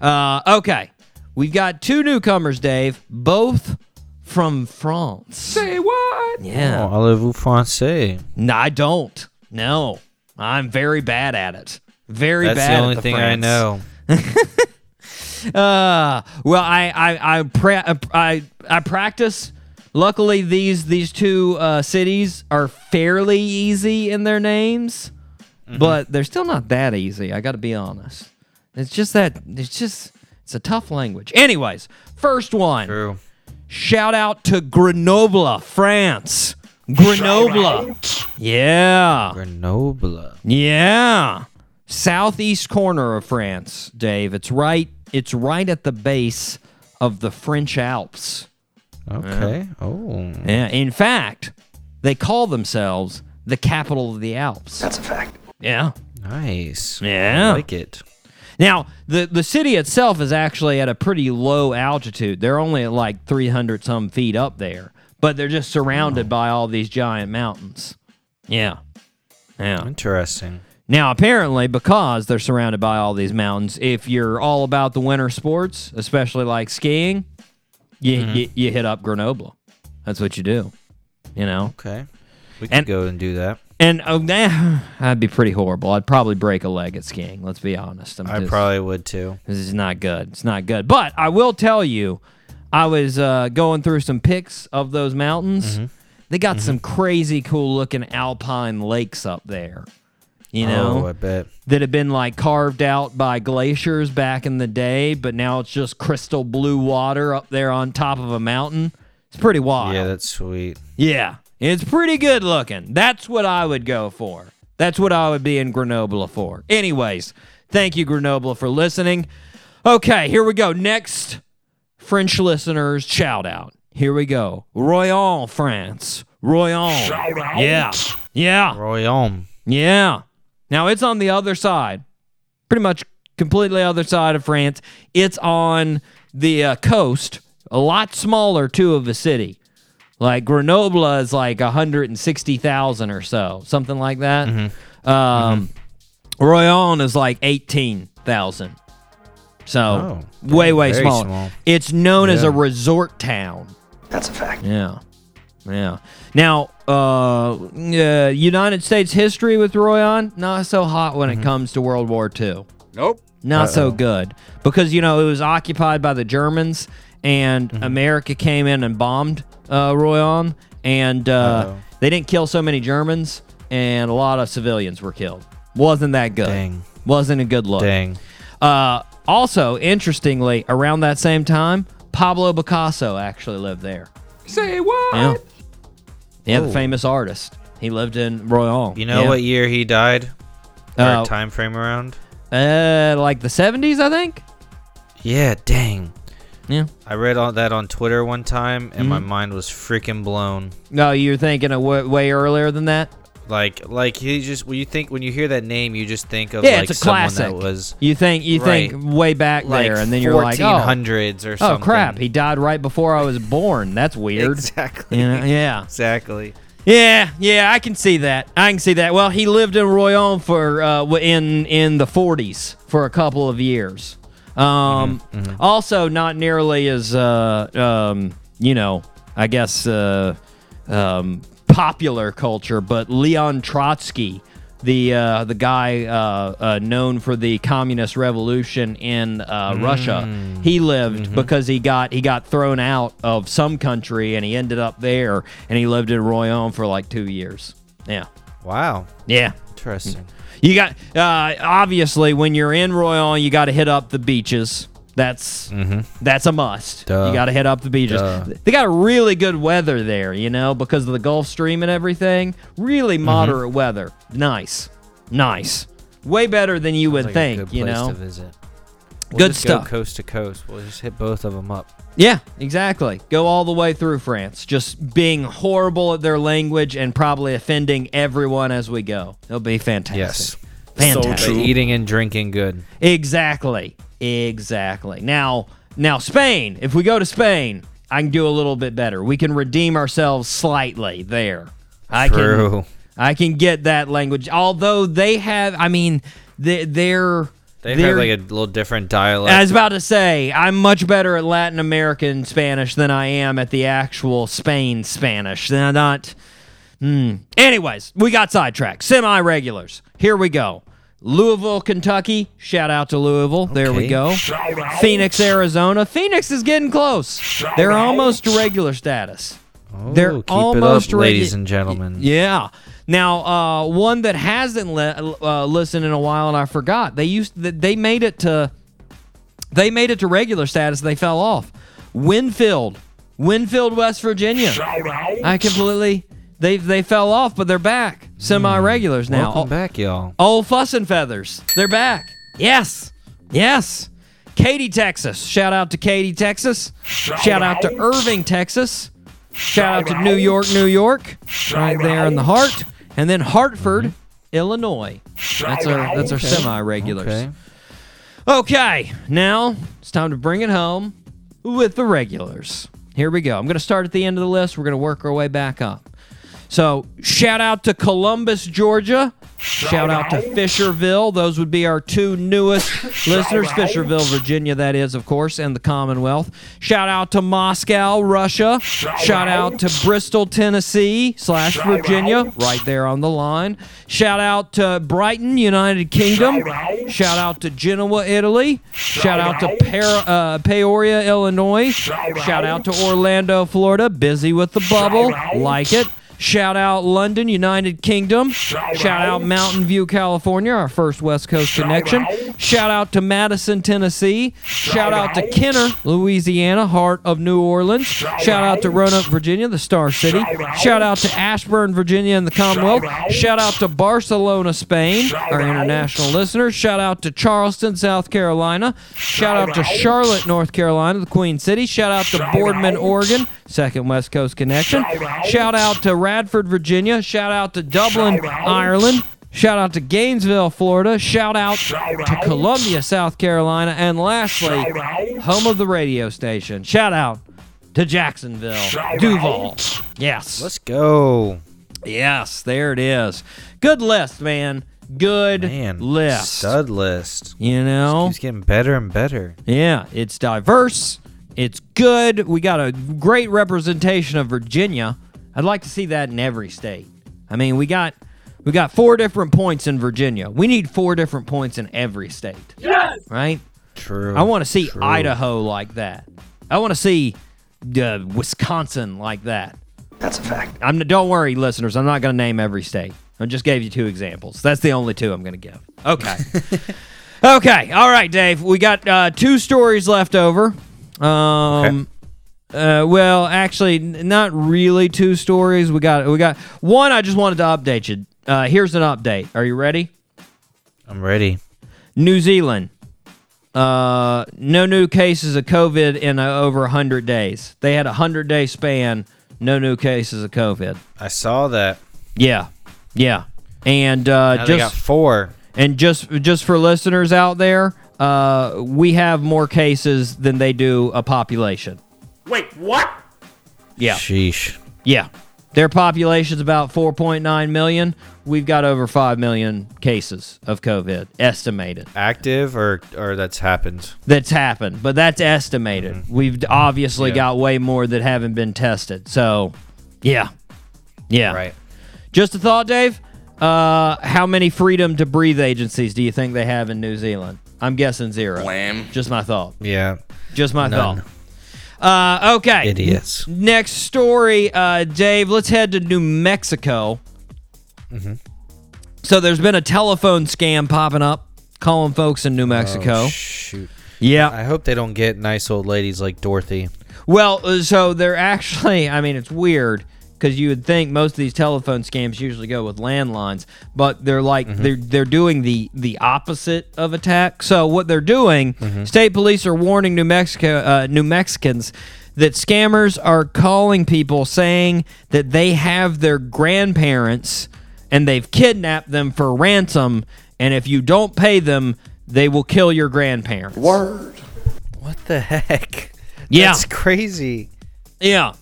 Uh, okay, we've got two newcomers, Dave, both from France. Say what? Yeah. Oh, allez-vous français? No, I don't. No, I'm very bad at it. Very That's bad. That's the only the thing I know. Uh, well, I I I pra- I, I practice. Luckily, these these two uh, cities are fairly easy in their names, Mm-hmm. but they're still not that easy. I got to be honest. It's just that it's just it's a tough language. Anyways, first one. True. Shout out to Grenoble, France. Grenoble. Yeah. Grenoble. Yeah. Southeast corner of France, Dave. It's right it's right at the base of the French Alps. Okay. Oh. Yeah, in fact, they call themselves the capital of the Alps. That's a fact. Yeah. Nice. Yeah. I like it. Now, the the city itself is actually at a pretty low altitude. They're only at like 300 some feet up there, but they're just surrounded by all these giant mountains. Yeah. Yeah. Interesting. Now, apparently, because they're surrounded by all these mountains, if you're all about the winter sports, especially like skiing, you, you, you hit up Grenoble. That's what you do, you know? Okay. We can And- go and do that. And oh, nah, that'd be pretty horrible. I'd probably break a leg at skiing. Let's be honest. I'm I just- probably would too. This is not good. It's not good. But I will tell you, I was uh, going through some pics of those mountains. Mm-hmm. They got some crazy cool looking alpine lakes up there. You know? Oh, I bet. that have been like carved out by glaciers back in the day, but now it's just crystal blue water up there on top of a mountain. It's pretty wild. Yeah, that's sweet. Yeah, it's pretty good looking. That's what I would go for. That's what I would be in Grenoble for. Anyways, thank you, Grenoble, for listening. Okay, here we go. Next French listeners shout out. Here we go. Royan, France. Royan. Shout out. Yeah. Yeah. Royaume. Yeah. Now it's on the other side, pretty much completely other side of France. It's on the uh, coast, a lot smaller too of a city. Like Grenoble is like 160,000 or so, something like that. Um, Royan is like 18,000. So Oh, way, way smaller. small. It's known as a resort town. That's a fact. Yeah. Yeah. Now, uh, uh, United States history with Royan, not so hot when it comes to World War II. Nope. Not so good. Because, you know, it was occupied by the Germans and America came in and bombed uh, Royan and uh, they didn't kill so many Germans, and a lot of civilians were killed. Wasn't that good? Dang. Wasn't a good look. Dang. Uh, also, interestingly, around that same time, Pablo Picasso actually lived there. Say what? Yeah, yeah, the Oh. famous artist. He lived in Royan. You know Yeah. what year he died? Or Uh, time frame around? Uh, like the seventies, I think. Yeah, dang. Yeah. I read all that on Twitter one time, and my Mhm. mind was freaking blown. No, you're thinking of w- way earlier than that. Like, like he just when you think when you hear that name, you just think of Yeah, like it's a someone classic. that was You think you think way back like there, and then you're like, oh, 1400s or oh something. crap, he died right before I was born. That's weird. exactly. You know, yeah. Exactly. Yeah, yeah, I can see that. I can see that. Well, he lived in Royan for uh, in in the 40s for a couple of years. Um, Also, not nearly as uh, um, you know, I guess uh, um, popular culture, but Leon Trotsky, the uh, the guy uh, uh, known for the communist revolution in uh, Russia, he lived because he got he got thrown out of some country and he ended up there and he lived in Royan for like two years. Yeah, Wow. yeah. Interesting. You got uh, obviously when you're in Royan, you got to hit up the beaches. That's that's a must. Duh. You got to hit up the beaches. Duh. They got really good weather there, you know, because of the Gulf Stream and everything. Really Mm-hmm. moderate weather. Nice, nice. Way better than you would Sounds like a think, you know. To visit. We'll Good just go stuff. coast to coast. We'll just hit both of them up. Yeah, exactly. Go all the way through France, just being horrible at their language and probably offending everyone as we go. It'll be fantastic. Yes. fantastic. But eating and drinking good. Exactly. Exactly. Now, now Spain. If we go to Spain, I can do a little bit better. We can redeem ourselves slightly there. I True. can I can get that language. Although they have I mean they they're They have like a little different dialect. I was about to say, I'm much better at Latin American Spanish than I am at the actual Spain Spanish. They're not. Hmm. Anyways, we got sidetracked. Semi regulars. Here we go. Louisville, Kentucky. Shout out to Louisville. There we Okay. go. Phoenix, Arizona. Phoenix is getting close. They're almost to regular status. oh, they're keep almost it up, ladies and gentlemen. Yeah. Now, uh, one that hasn't le- uh, listened in a while, and I forgot. They used th- they made it to they made it to regular status. They fell off. Winfield, Winfield, West Virginia. I completely they they fell off, but they're back. Semi regulars hmm. now. Welcome Oh, back, y'all. Old Fuss and Feathers. They're back. Yes. Yes. Katy, Texas. Shout out to Katy, Texas. Shout out to Irving, Texas. Shout out to New York, New York. Right there in the heart. And then Hartford, Illinois. That's our that's our semi regulars. Okay. Okay, now it's time to bring it home with the regulars. Here we go. I'm going to start at the end of the list. We're going to work our way back up. So, shout out to Columbus, Georgia. Shout out to Fisherville. Those would be our two newest listeners. Fisherville, Virginia, that is, of course, and the Commonwealth. Shout out to Moscow, Russia. Shout out to Bristol, Tennessee, slash Virginia, right there on the line. Shout out to Brighton, United Kingdom. Shout out to Genoa, Italy. Shout out to Para, uh, Peoria, Illinois. Shout out to Orlando, Florida. Busy with the bubble. Like it. Shout out London, United Kingdom. Shout out Mountain View, California, our first West Coast connection. Shout out to Madison, Tennessee. Shout out to Kenner, Louisiana, heart of New Orleans. Shout out to Roanoke, Virginia, the Star City. Shout out to Ashburn, Virginia, and the Commonwealth. Shout out to Barcelona, Spain, our international listeners. Shout out to Charleston, South Carolina. Shout out to Charlotte, North Carolina, the Queen City. Shout out to Boardman, Oregon, second West Coast connection. Shout out to Radford, Virginia. Shout out to Dublin, Ireland. Shout out to Gainesville, Florida. Shout out to Columbia, South Carolina. And lastly, home of the radio station. Shout out to Jacksonville, Duval. Yes. Let's go. Yes, there it is. Good list, man. Good Man. list. Stud list. You know? It's getting better and better. Yeah, it's diverse. It's good. We got a great representation of Virginia. I'd like to see that in every state. I mean, we got we got four different points in Virginia. We need four different points in every state. Yes. Right? True. I want to see True. Idaho like that. I want to see uh, Wisconsin like that. That's a fact. I'm don't worry, listeners. I'm not going to name every state. I just gave you two examples. That's the only two I'm going to give. Okay. okay. All right, Dave. We got uh, two stories left over. Um, uh, well, actually, n- not really two stories. We got we got one. I just wanted to update you. Uh, here's an update. Are you ready? I'm ready. New Zealand. Uh, no new cases of COVID in uh, over 100 days. They had a 100 day span, no new cases of COVID. I saw that. Yeah. Yeah. And uh, Now just four. and just just for listeners out there, uh, we have more cases than they do a population. Wait, what? Yeah. Sheesh. Yeah. Their population's about 4.9 million. We've got over 5 million cases of COVID estimated. Active or or that's happened. that's happened, but that's estimated. We've obviously Mm-hmm. Yeah. got way more that haven't been tested. So, yeah, yeah. Right. Just a thought, Dave. Uh, how many freedom to breathe agencies do you think they have in New Zealand? I'm guessing zero. Blam. Just my thought. Yeah. Just my None. thought. Uh, okay. Idiots. Next story, uh, Dave. Let's head to New Mexico. Mm-hmm. So there's been a telephone scam popping up, calling folks in New Mexico. Oh, shoot. yeah. I hope they don't get nice old ladies like Dorothy. Well, uh, so they're actually, I mean, it's weird because you would think most of these telephone scams usually go with landlines, but they're like they're they're doing the the opposite of attack. So what they're doing, state police are warning New Mexico uh, New Mexicans that scammers are calling people saying that they have their grandparents and they've kidnapped them for ransom, and if you don't pay them, they will kill your grandparents. Word. What the heck? Yeah. That's crazy. Yeah.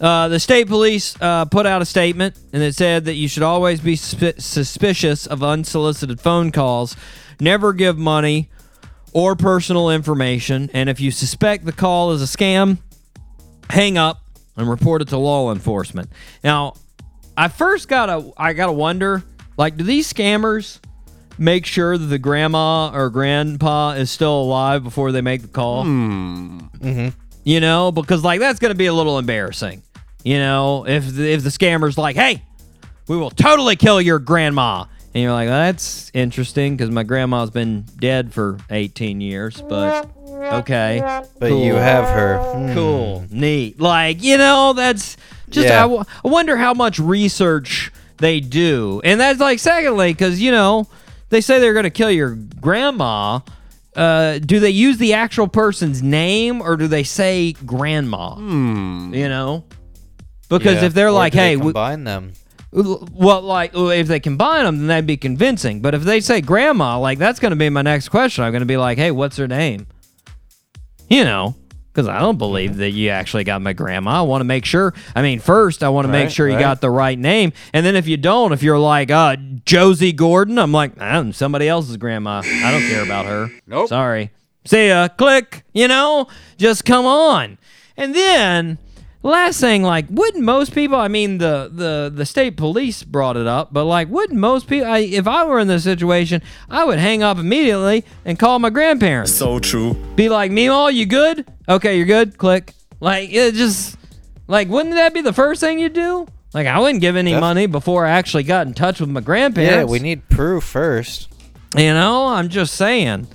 Uh, the state police uh, put out a statement and it said that you should always be suspi- suspicious of unsolicited phone calls, never give money or personal information, and if you suspect the call is a scam, hang up and report it to law enforcement. Now, I first gotta I gotta wonder, like, do these scammers make sure that the grandma or grandpa is still alive before they make the call? you know, because like that's going to be a little embarrassing, you know, if the, if the scammer's like, "Hey, we will totally kill your grandma," and you're like, "That's interesting because my grandma's been dead for 18 years, but okay, But cool. you have her. Hmm. cool, neat." Like you know, that's just Yeah. I, w- I wonder how much research they do, and that's like secondly because you know they say they're going to kill your grandma. Uh, do they use the actual person's name or do they say grandma? You know, because Yeah. if they're Or like, do they "Hey, we, combine them. well, like if they combine them, then that'd be convincing. But if they say grandma, like that's going to be my next question. I'm going to be like, "Hey, what's her name?" You know, because I don't believe that you actually got my grandma. I want to make sure. I mean, first I want to make sure you right. got the right name, and then if you don't, if you're like uh, Josie Gordon, I'm like, I'm somebody else's grandma. I don't care about her. Nope. Sorry. See ya. Click. You know, just come on. And then last thing, like, wouldn't most people? I mean, the the the state police brought it up, but like, wouldn't most people? I, if I were in this situation, I would hang up immediately and call my grandparents. So true. Be like, Meemaw, you good? Okay, you're good. Click. Like, it just like, wouldn't that be the first thing you do? Like, I wouldn't give any Def- money before I actually got in touch with my grandparents. Yeah, we need proof first. You know, I'm just saying.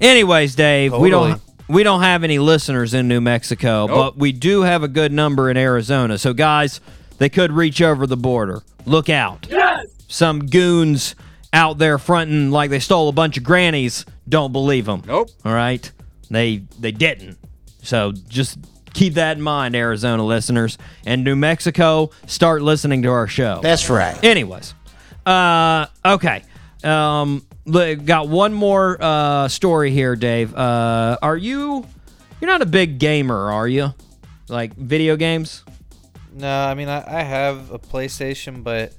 Anyways, Dave, we don't Totally. We don't have any listeners in New Mexico, but we do have a good number in Arizona. So guys, they could reach over the border. Look out. Yes. Some goons out there fronting like they stole a bunch of grannies. Don't believe them. Nope. All right. They they didn't. So just keep that in mind, Arizona listeners. And New Mexico, start listening to our show. That's right. Anyways, uh, okay. Um, got one more uh story here, Dave. Uh, are you? You're not a big gamer, are you? Like video games? No, I mean I, I have a PlayStation, but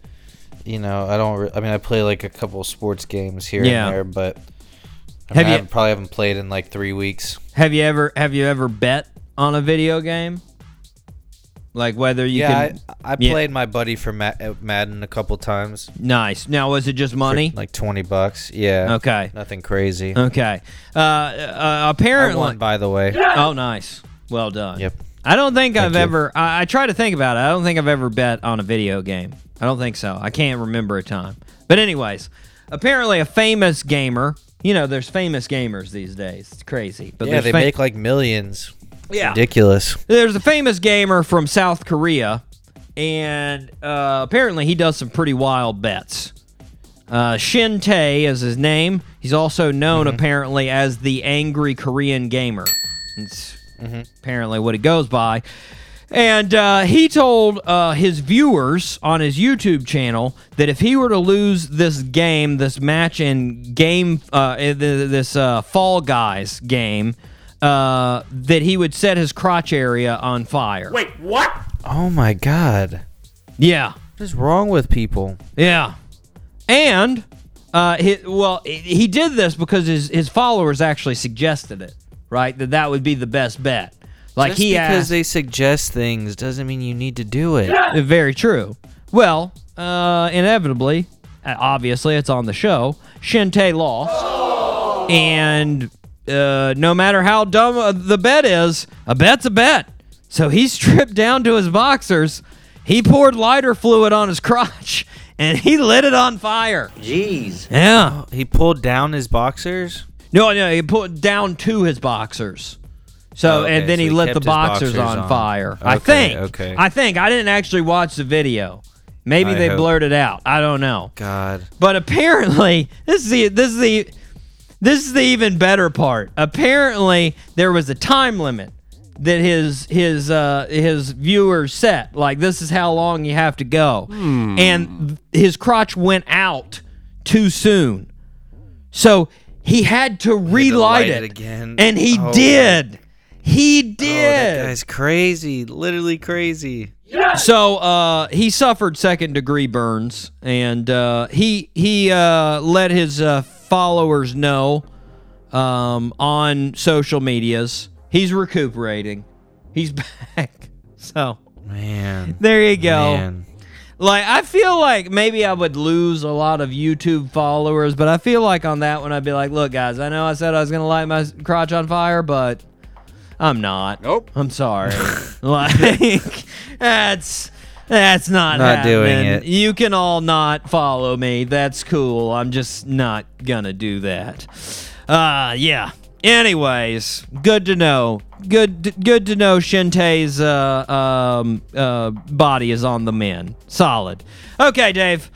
you know I don't. Re- I mean I play like a couple sports games here Yeah. and there, but I, Have mean, I you- haven't- probably haven't played in like three weeks. Have you ever have you ever bet on a video game? Like whether you yeah, can. I, I yeah. played my buddy for uh, Madden a couple times. Nice. Now, was it just for, money? like twenty bucks. Yeah. Okay. Nothing crazy. Okay. Uh, uh, I apparently. won, by the way. Oh, nice. Well done. Yep. I don't think I've you. ever. I, I try to think about it. I don't think I've ever bet on a video game. I don't think so. I can't remember a time. But anyways, apparently a famous gamer. You know, there's famous gamers these days. It's crazy. But yeah, they fa- make like millions. Yeah. Ridiculous. There's a famous gamer from South Korea, and uh, apparently he does some pretty wild bets. Uh, Shin Tae is his name. He's also known apparently as the Angry Korean Gamer. It's apparently what he goes by. And uh, he told uh, his viewers on his YouTube channel that if he were to lose this game, this match in game, uh, this uh, Fall Guys game, uh, that he would set his crotch area on fire. Wait, what? Oh my god. yeah, What is wrong with people? yeah, and uh, he, well, he- he did this because his his followers actually suggested it, right? That that would be the best bet. Like Just he because asked, they suggest things doesn't mean you need to do it. Uh, Very true. Well, uh, inevitably, uh, obviously, it's on the show. Shin Tae lost, and uh, no matter how dumb uh, the bet is, a bet's a bet. So he stripped down to his boxers. He poured lighter fluid on his crotch, and he lit it on fire. Jeez. Yeah. He pulled down his boxers. No, no, he put it down to his boxers. So Okay, and then so he he lit the boxers, boxers on, on. fire. I think. okay. I think I didn't actually watch the video. Maybe I they hope- blurred it out. I don't know. God. But apparently, this is the this is the this is the even better part. Apparently, there was a time limit that his his uh his viewers set. Like this is how long you have to go. And his crotch went out too soon. So he had to relight light it, it again. And he Oh. did. He Oh, did. that guy's crazy. Literally crazy. So uh, he suffered second degree burns, and uh, he he uh, let his uh, followers know um, on social medias he's recuperating. He's back. So Man. there you go. Man. Like I feel like maybe I would lose a lot of YouTube followers, but I feel like on that one I'd be like, look guys, I know I said I was gonna light my crotch on fire, but I'm not. Nope. I'm sorry. like that's that's not Not doing happening. it. You can all not follow me. That's cool. I'm just not gonna do that. Uh yeah. Anyways, good to know. Good good to know Shin Tae's uh, um, uh, body is on the men. Solid. Okay, Dave.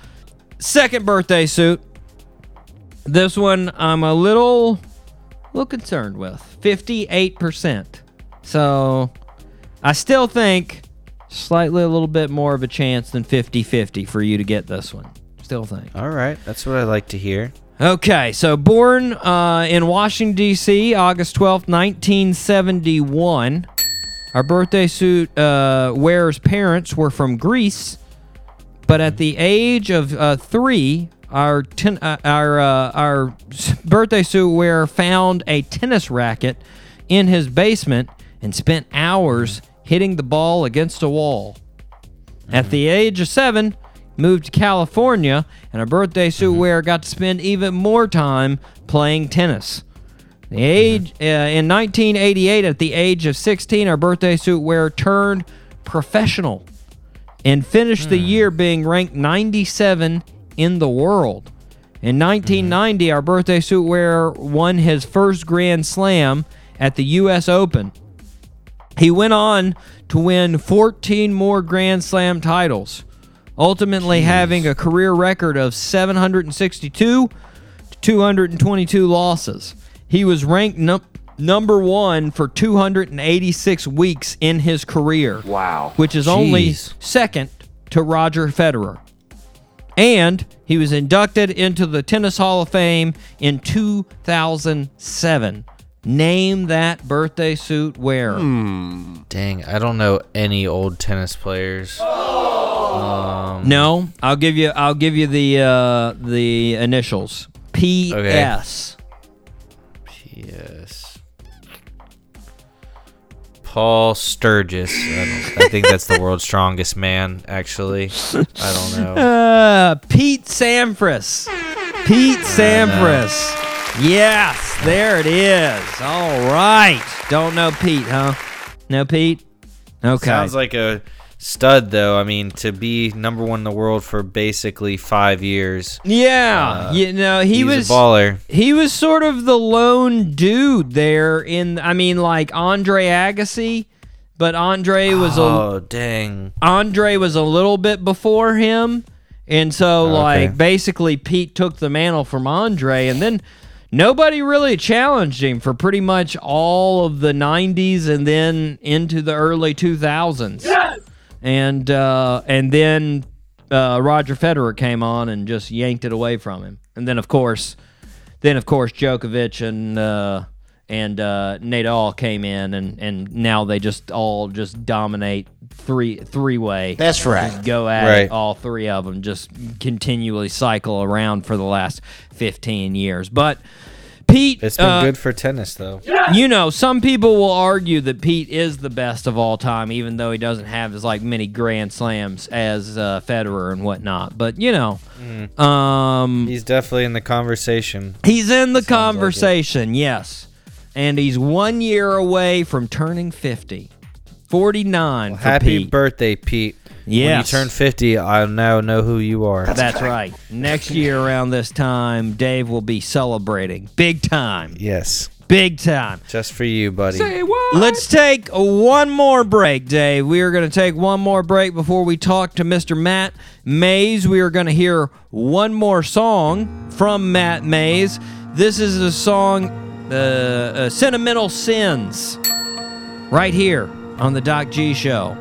Second birthday suit. This one I'm a little little concerned with. 58%. So I still think slightly a little bit more of a chance than 50-50 for you to get this one. Still think. All right. That's what I like to hear. Okay, so born uh, in Washington, D.C., August twelfth, 1971. Our birthday suit uh, wearer's parents were from Greece, but at the age of uh, three, our ten- uh, our uh, our birthday suit wearer found a tennis racket in his basement and spent hours hitting the ball against a wall. At the age of seven, moved to California, and our birthday suit mm-hmm. wearer got to spend even more time playing tennis. The age mm-hmm. uh, in 1988, at the age of 16, our birthday suit wearer turned professional and finished the mm. year being ranked 97 in the world. In mm-hmm. 1990, our birthday suit wearer won his first Grand Slam at the U.S. Open. He went on to win 14 more Grand Slam titles, ultimately having a career record of 762 to 222 losses. He was ranked num- number one for 286 weeks in his career. Wow. Which is only second to Roger Federer. And he was inducted into the Tennis Hall of Fame in 2007. Name that birthday suit wearer. Dang, I don't know any old tennis players. No, I'll give you. I'll give you the uh, the initials. P S. Yes. Paul Sturgis. I, don't, I think that's the world's strongest man. Actually, I don't know. Uh, Pete Sampras. Pete Sampras. Yes, there it is. All right. Don't know Pete, huh? No Pete. Okay. Sounds like a stud, though. I mean, to be number one in the world for basically five years. yeah, Uh, you know he was a baller. he was sort of the lone dude there in I mean like Andre Agassi, but Andre was a Oh dang! Andre was a little bit before him, and so like basically Pete took the mantle from Andre, and then nobody really challenged him for pretty much all of the '90s and then into the early 2000s. And uh, and then uh, Roger Federer came on and just yanked it away from him, and then of course, then of course Djokovic and. Uh, and uh, Nadal came in, and, and now they just all just dominate three three way. That's right. Just go at Right. it, all three of them just continually cycle around for the last 15 years. But Pete, It's been uh, good for tennis, though. you know, some people will argue that Pete is the best of all time, even though he doesn't have as like many Grand Slams as uh, Federer and whatnot. But you know, um, He's definitely in the conversation. he's in the like it. conversation, yes, and he's one year away from turning 50, 49 for Happy Pete. birthday, Pete. When you turn 50, I now know who you are. That's right. Next year around this time, Dave will be celebrating big time. yes. Big time. Just for you, buddy. Say what? Let's take one more break, Dave. We are going to take one more break before we talk to Mr. Matt Mays. We are going to hear one more song from Matt Mays. This is a song, uh, Sentimental Sins, right here on the Doc G Show.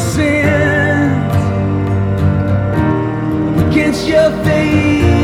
Sins against your fatal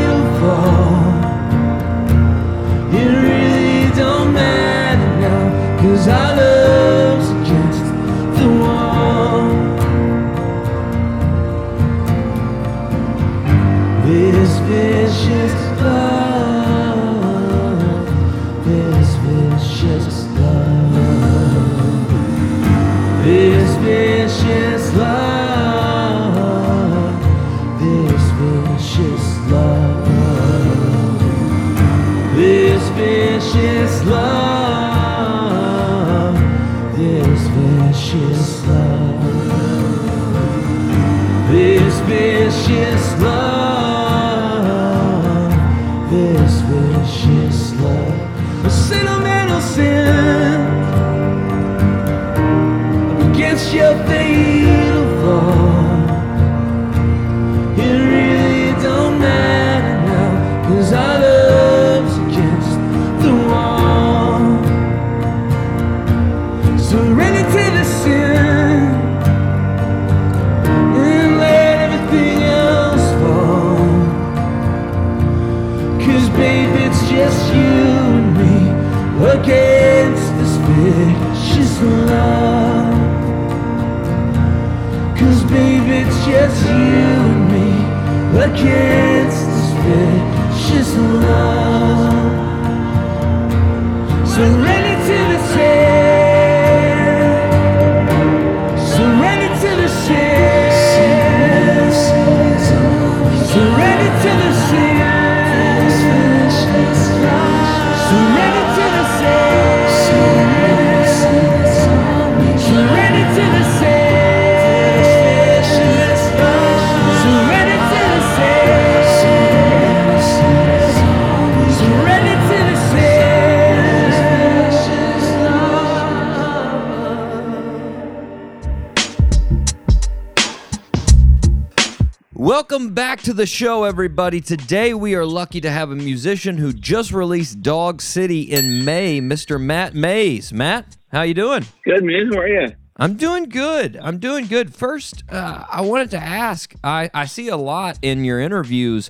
Welcome back to the show, everybody. Today we are lucky to have a musician who just released Dog City in May, Mr. Matt Mays. Matt, how you doing? Good man, how are you? I'm doing good. I'm doing good. First, uh, I wanted to ask. I, I see a lot in your interviews,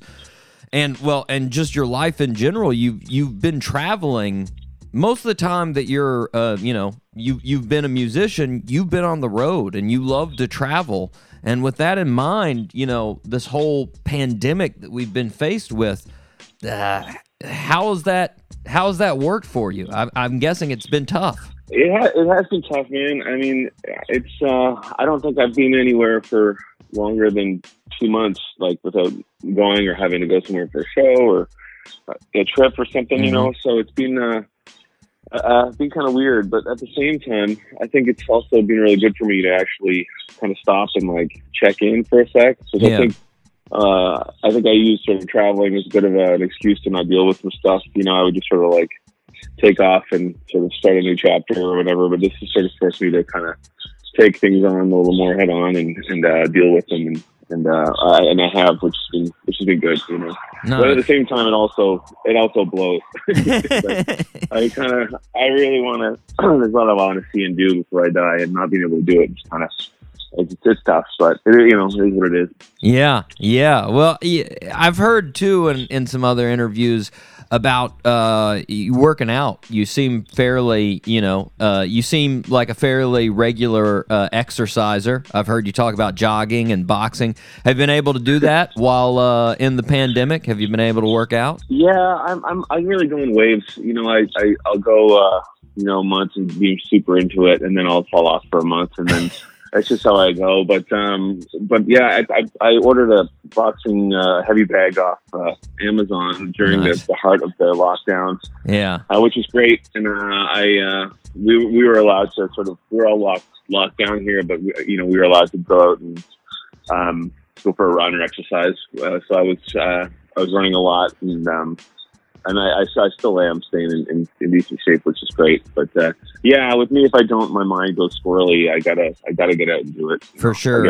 and well, and just your life in general. You you've been traveling most of the time that you're, uh, you know, you you've been a musician. You've been on the road, and you love to travel. And with that in mind, you know, this whole pandemic that we've been faced with, uh, how has that how has that worked for you? I, I'm guessing it's been tough. It, ha- it has been tough, man. I mean, it's. Uh, I don't think I've been anywhere for longer than two months, like without going or having to go somewhere for a show or a trip or something, you know. So it's been uh, uh, been kind of weird, but at the same time, I think it's also been really good for me to actually kind of stop and like check in for a sec. So Yeah. I think. Uh, I think I used sort of traveling as a bit of a, an excuse to not deal with some stuff. You know, I would just sort of like take off and sort of start a new chapter or whatever. But this has sort of forced me to kind of take things on a little more head on and and uh, deal with them and and uh, I, and I have, which has been which has been good, you know. But at the same time, it also it also blows. Like, I kind of I really want to. there's a lot I want to see and do before I die, and not being able to do it just kind of it's, it's tough. But it, you know, it is what it is. Yeah, yeah. Well, I've heard too in, in some other interviews about uh, you working out. You seem fairly, you know, uh, you seem like a fairly regular uh, exerciser. I've heard you talk about jogging and boxing. Have you been able to do that while uh, in the pandemic? Have you been able to work out? Yeah, I'm I'm I really going waves. You know, I, I I'll go uh, you know months and being super into it, and then I'll fall off for a month, and then that's just how I go. But um, but yeah, I I, I ordered a boxing uh, heavy bag off uh, Amazon during Nice. the, the heart of the lockdowns, Yeah. uh, which is great. And uh, I uh, we we were allowed to sort of we were all locked locked down here, but we, you know we were allowed to go out and um, go for a run or exercise. Uh, so I was uh, I was running a lot, and um, and I, I, I still am staying in, in, in decent shape, which is great. But uh, yeah, with me, if I don't, my mind goes squirrely. I gotta I gotta get out and do it. For sure. I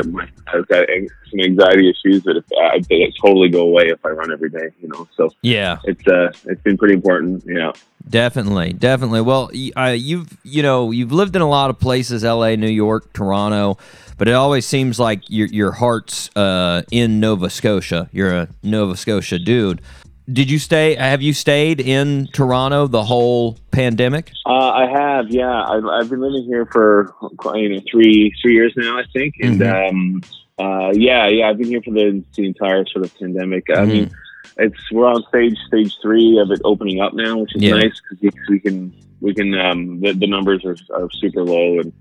I've got some anxiety issues that if I, they totally go away if I run every day. You know, so Yeah. it's uh it's been pretty important. Yeah. Definitely, definitely. Well, uh, you've you know you've lived in a lot of places: L.A., New York, Toronto, but it always seems like your your heart's uh, in Nova Scotia. You're a Nova Scotia dude. Did you stay? Have you stayed in Toronto the whole pandemic? Uh, I have, yeah. I've, I've been living here for you know three three years now, I think, and um, uh, yeah, yeah. I've been here for the, the entire sort of pandemic. I mean, it's we're on stage stage three of it opening up now, which is Yeah. nice because we can we can um, the, the numbers are, are super low and.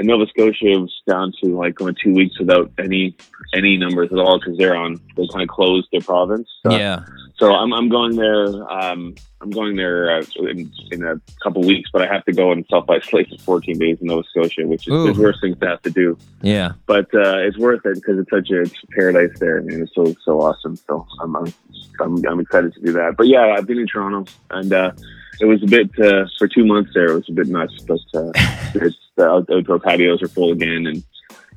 And Nova Scotia was down to like going two weeks without any any numbers at all because they're on they kind of closed their province. So- yeah, so I'm, I'm going there. Um, I'm going there uh, in, in a couple weeks, but I have to go and self isolate for 14 days in Nova Scotia, which is Ooh. the worst thing to have to do. yeah. But uh, it's worth it because it's such a it's paradise there, and it's so so awesome. So I'm I'm, I'm I'm excited to do that. But yeah, I've been in Toronto, and uh, it was a bit uh, for two months there. It was a bit nuts, but uh, it's the outdoor patios are full again, and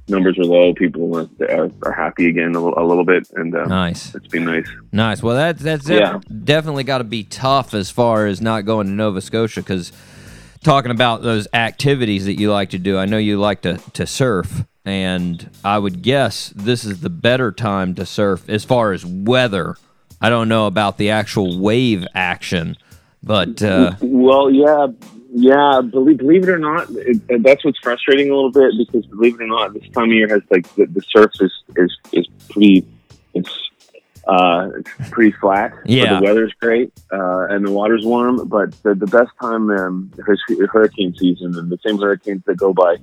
numbers are low. People are, are, are happy again a little, a little bit, and uh, Nice, it's been nice. nice. Well, that that's Yeah. definitely got to be tough as far as not going to Nova Scotia because talking about those activities that you like to do. I know you like to to surf, and I would guess this is the better time to surf as far as weather. I don't know about the actual wave action, but uh, Well, yeah, yeah. Believe, believe it or not, it, that's what's frustrating a little bit because believe it or not, this time of year has like the, the surf is is is pretty. It's Uh, it's pretty flat. but Yeah. the weather's great uh, and the water's warm. But the, the best time um, is hurricane season, and the same hurricanes that go by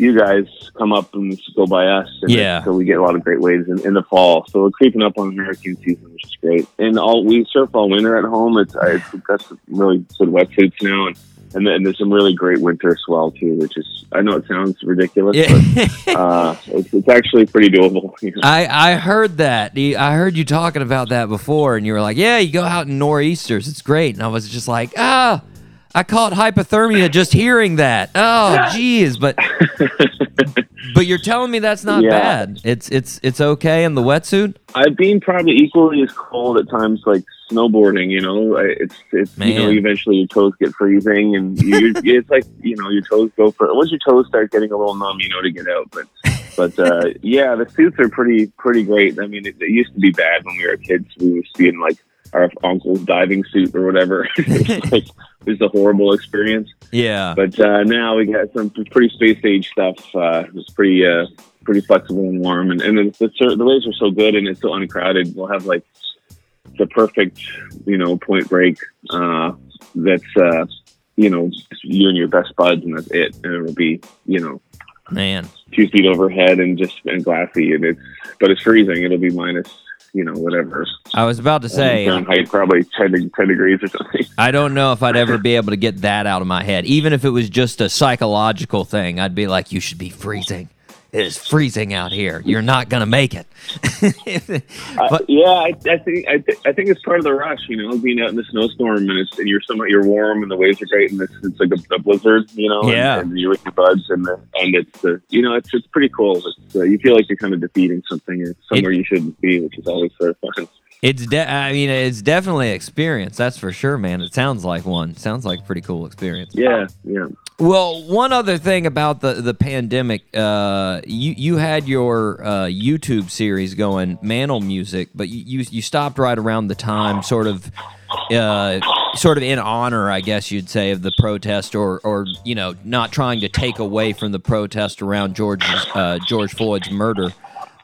you guys come up and go by us. And Yeah. So we get a lot of great waves in, in the fall. So we're creeping up on hurricane season, which is great. And all we surf all winter at home. It's I, we've got some really good wetsuits now, and and, then there's some really great winter swell too, which is I know it sounds ridiculous, Yeah. but uh, it's, it's actually pretty doable. you know. I, I heard that. I heard you talking about that before, and you were like, "Yeah, you go out in nor'easters. It's great." And I was just like, "Ah, I caught hypothermia just hearing that. Oh, geez." But but you're telling me that's not Yeah. bad. It's it's it's okay in the wetsuit. I've been probably equally as cold at times, like snowboarding. You know, it's it's you know eventually your toes get freezing, and you, it's like you know your toes go for once your toes start getting a little numb, you know to get out. But but uh, yeah, the suits are pretty pretty great. I mean, it, it used to be bad when we were kids. We were in like our uncle's diving suit or whatever. it was like it was a horrible experience. Yeah. But uh, now we got some pretty space age stuff. Uh, it's pretty uh, pretty flexible and warm, and, and the, the the waves are so good and it's so uncrowded. We'll have like the perfect, you know, point break. Uh, that's uh, you know you and your best buds, and that's it. And it'll be you know Man. two feet overhead and just and glassy, and it's but it's freezing. It'll be minus you know whatever I was about to um, say Fahrenheit, probably 10, 10 degrees or something. I don't know if I'd ever be able to get that out of my head. Even if it was just a psychological thing, I'd be like, you should be freezing. It is freezing out here. You're not going to make it. Uh, yeah, I, I think I, th- I think it's part of the rush, you know, being out in the snowstorm and it's and you're somewhat you're warm and the waves are great and it's, it's like a, a blizzard, you know, and- Yeah. and, you're with your buds and the, and it's uh, you know it's it's pretty cool. It's, uh, you feel like you're kind of defeating something or somewhere you shouldn't be, which is always sort of fun. It's de- I mean, it's definitely experience. That's for sure, man. It sounds like one. Sounds like a pretty cool experience. Yeah, yeah. Well, one other thing about the the pandemic, uh, you you had your uh, YouTube series going, Mantle Music, but you, you you stopped right around the time, sort of, uh, sort of in honor, I guess you'd say, of the protest, or or you know, not trying to take away from the protest around George uh, George Floyd's murder.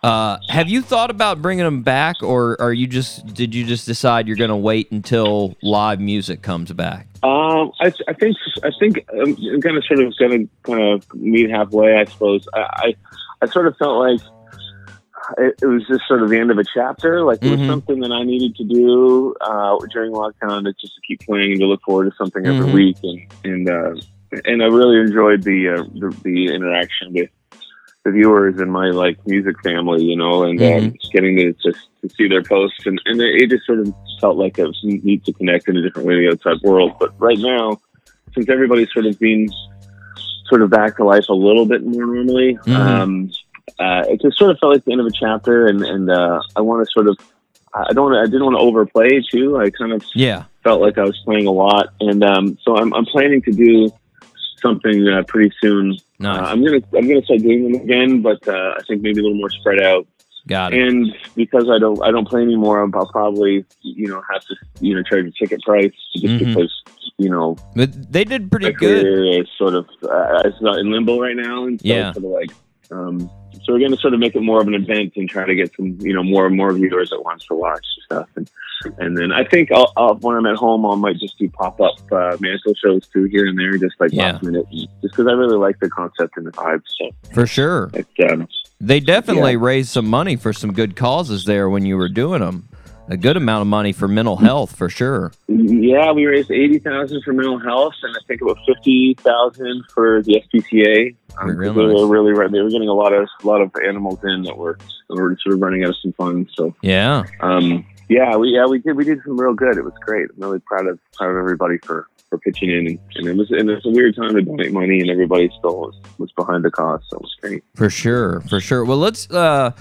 Uh, have you thought about bringing them back, or are you just did you just decide you're going to wait until live music comes back? Um, I, I think I think I'm going to sort of going to kind of meet halfway. I suppose I, I I sort of felt like it, it was just sort of the end of a chapter. Like it was Mhm. something that I needed to do uh, during lockdown to just to keep playing and to look forward to something every Mhm. week. And and uh, and I really enjoyed the, uh, the the interaction with the viewers and my like music family, you know, and um, getting to just to see their posts and, and it, just sort of felt like it was neat to connect in a different way to the outside world. But right now, since everybody's sort of been sort of back to life a little bit more normally, Mhm. um, uh, it just sort of felt like the end of a chapter, and and uh, I want to sort of. I don't. wanna- I didn't want to overplay too. I kind of Yeah. felt like I was playing a lot, and um, so I'm, I'm planning to do something uh, pretty soon. Nice. Uh, I'm gonna I'm gonna start doing them again, but uh, I think maybe a little more spread out. Got it. And because I don't I don't play anymore, I'll probably you know have to you know charge a ticket price just Mhm. because you know But they did pretty good. sort of uh, it's not in limbo right now, and so Yeah. sort of like. Um, so we're going to sort of make it more of an event and try to get some, you know, more and more viewers at once to watch stuff. And and then I think I'll, I'll, when I'm at home, I might just do pop up uh, mantle shows too here and there, just like Yeah. last minute, just because I really like the concept and the vibe. So For sure. um, They definitely Yeah. raised some money for some good causes there when you were doing them. A good amount of money for mental health, for sure. yeah, we raised eighty thousand for mental health, and I think about fifty thousand for the SPCA. Um, 'cause Real they were really they were getting a lot of a lot of animals in that were that were sort of running out of some funds. So Yeah. um, yeah, we yeah we did we did some real good. It was great. I'm really proud of proud of everybody for for pitching in, and, and it was and it's a weird time to donate money, and everybody still was, was behind the cause. So it was great. For sure, for sure. Well, let's uh,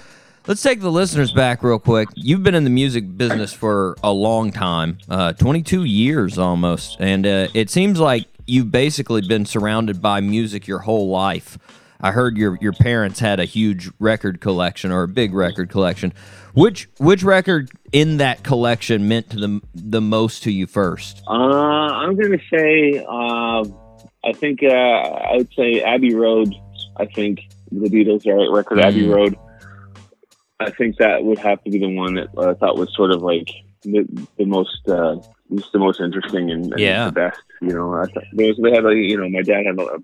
let's take the listeners back real quick. You've been in the music business for a long time, uh, 22 years almost, and uh, it seems like you've basically been surrounded by music your whole life. I heard your your parents had a huge record collection or a big record collection. Which which record in that collection meant to the the most to you first? Uh, I'm gonna say uh, I think uh, I would say Abbey Road. I think the Beatles are record Abbey Mm. Road I think that would have to be the one that I thought was sort of like the, the most, uh, just the most interesting and, and Yeah. the best. You know, I thought they had like, you know, my dad had, a,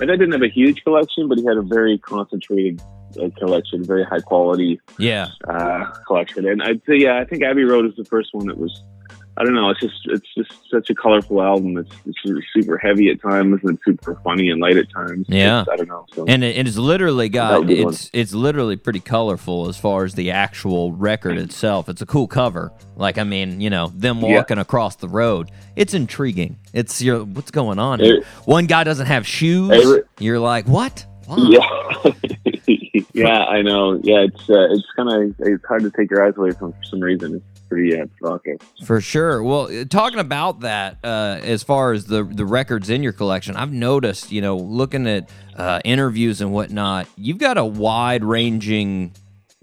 my dad didn't have a huge collection, but he had a very concentrated uh, collection, very high quality Yeah. uh, collection. And I'd say, yeah, I think Abbey Road is the first one that was. I don't know. It's just it's just such a colorful album. It's, it's super heavy at times and super funny and light at times. Yeah. It's- I don't know. So And it, it's literally got be one. it's it's literally pretty colorful as far as the actual record itself. It's a cool cover. Like I mean, you know, them Yeah. walking across the road. It's intriguing. It's your what's going on? It- One guy doesn't have shoes. It- You're like, what? Yeah, yeah, I know. Yeah, it's uh, it's kind of it's hard to take your eyes away from for some reason. It's pretty uh, provocative. For sure. Well, uh, talking about that, uh, as far as the the records in your collection, I've noticed, you know, looking at uh, interviews and whatnot, you've got a wide ranging,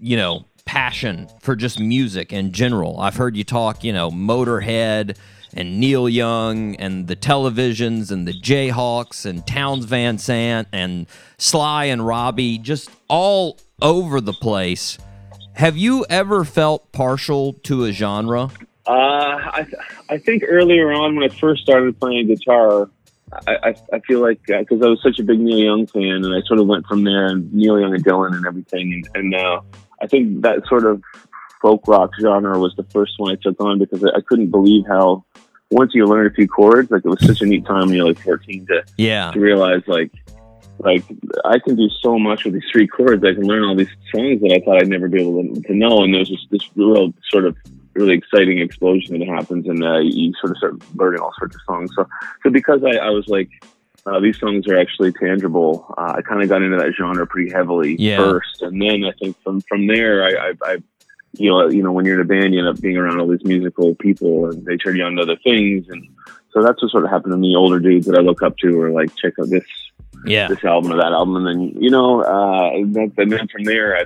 you know, passion for just music in general. I've heard you talk, you know, Motorhead and Neil Young and the Televisions and the Jayhawks and Townes Van Zandt and Sly and Robbie, just all over the place. Have you ever felt partial to a genre? Uh, I I think earlier on when I first started playing guitar, I I, I feel like because I was such a big Neil Young fan, and I sort of went from there and Neil Young and Dylan and everything, and, and uh, I think that sort of folk rock genre was the first one I took on because I couldn't believe how once you learn a few chords, like it was such a neat time when you're like 14 to Yeah. to realize like like I can do so much with these three chords. I can learn all these songs that I thought I'd never be able to, to know. And there's this, this real sort of really exciting explosion that happens, and uh, you sort of start learning all sorts of songs. So, so because I, I was like. Uh, these songs are actually tangible. Uh, I kind of got into that genre pretty heavily Yeah. first, and then I think from from there, I, I, I, you know, you know, when you're in a band, you end up being around all these musical people, and they turn you on to other things, and so that's what sort of happened to me. Older dudes that I look up to are like, check out this Yeah. this album or that album, and then you know, uh, and then, from there, I,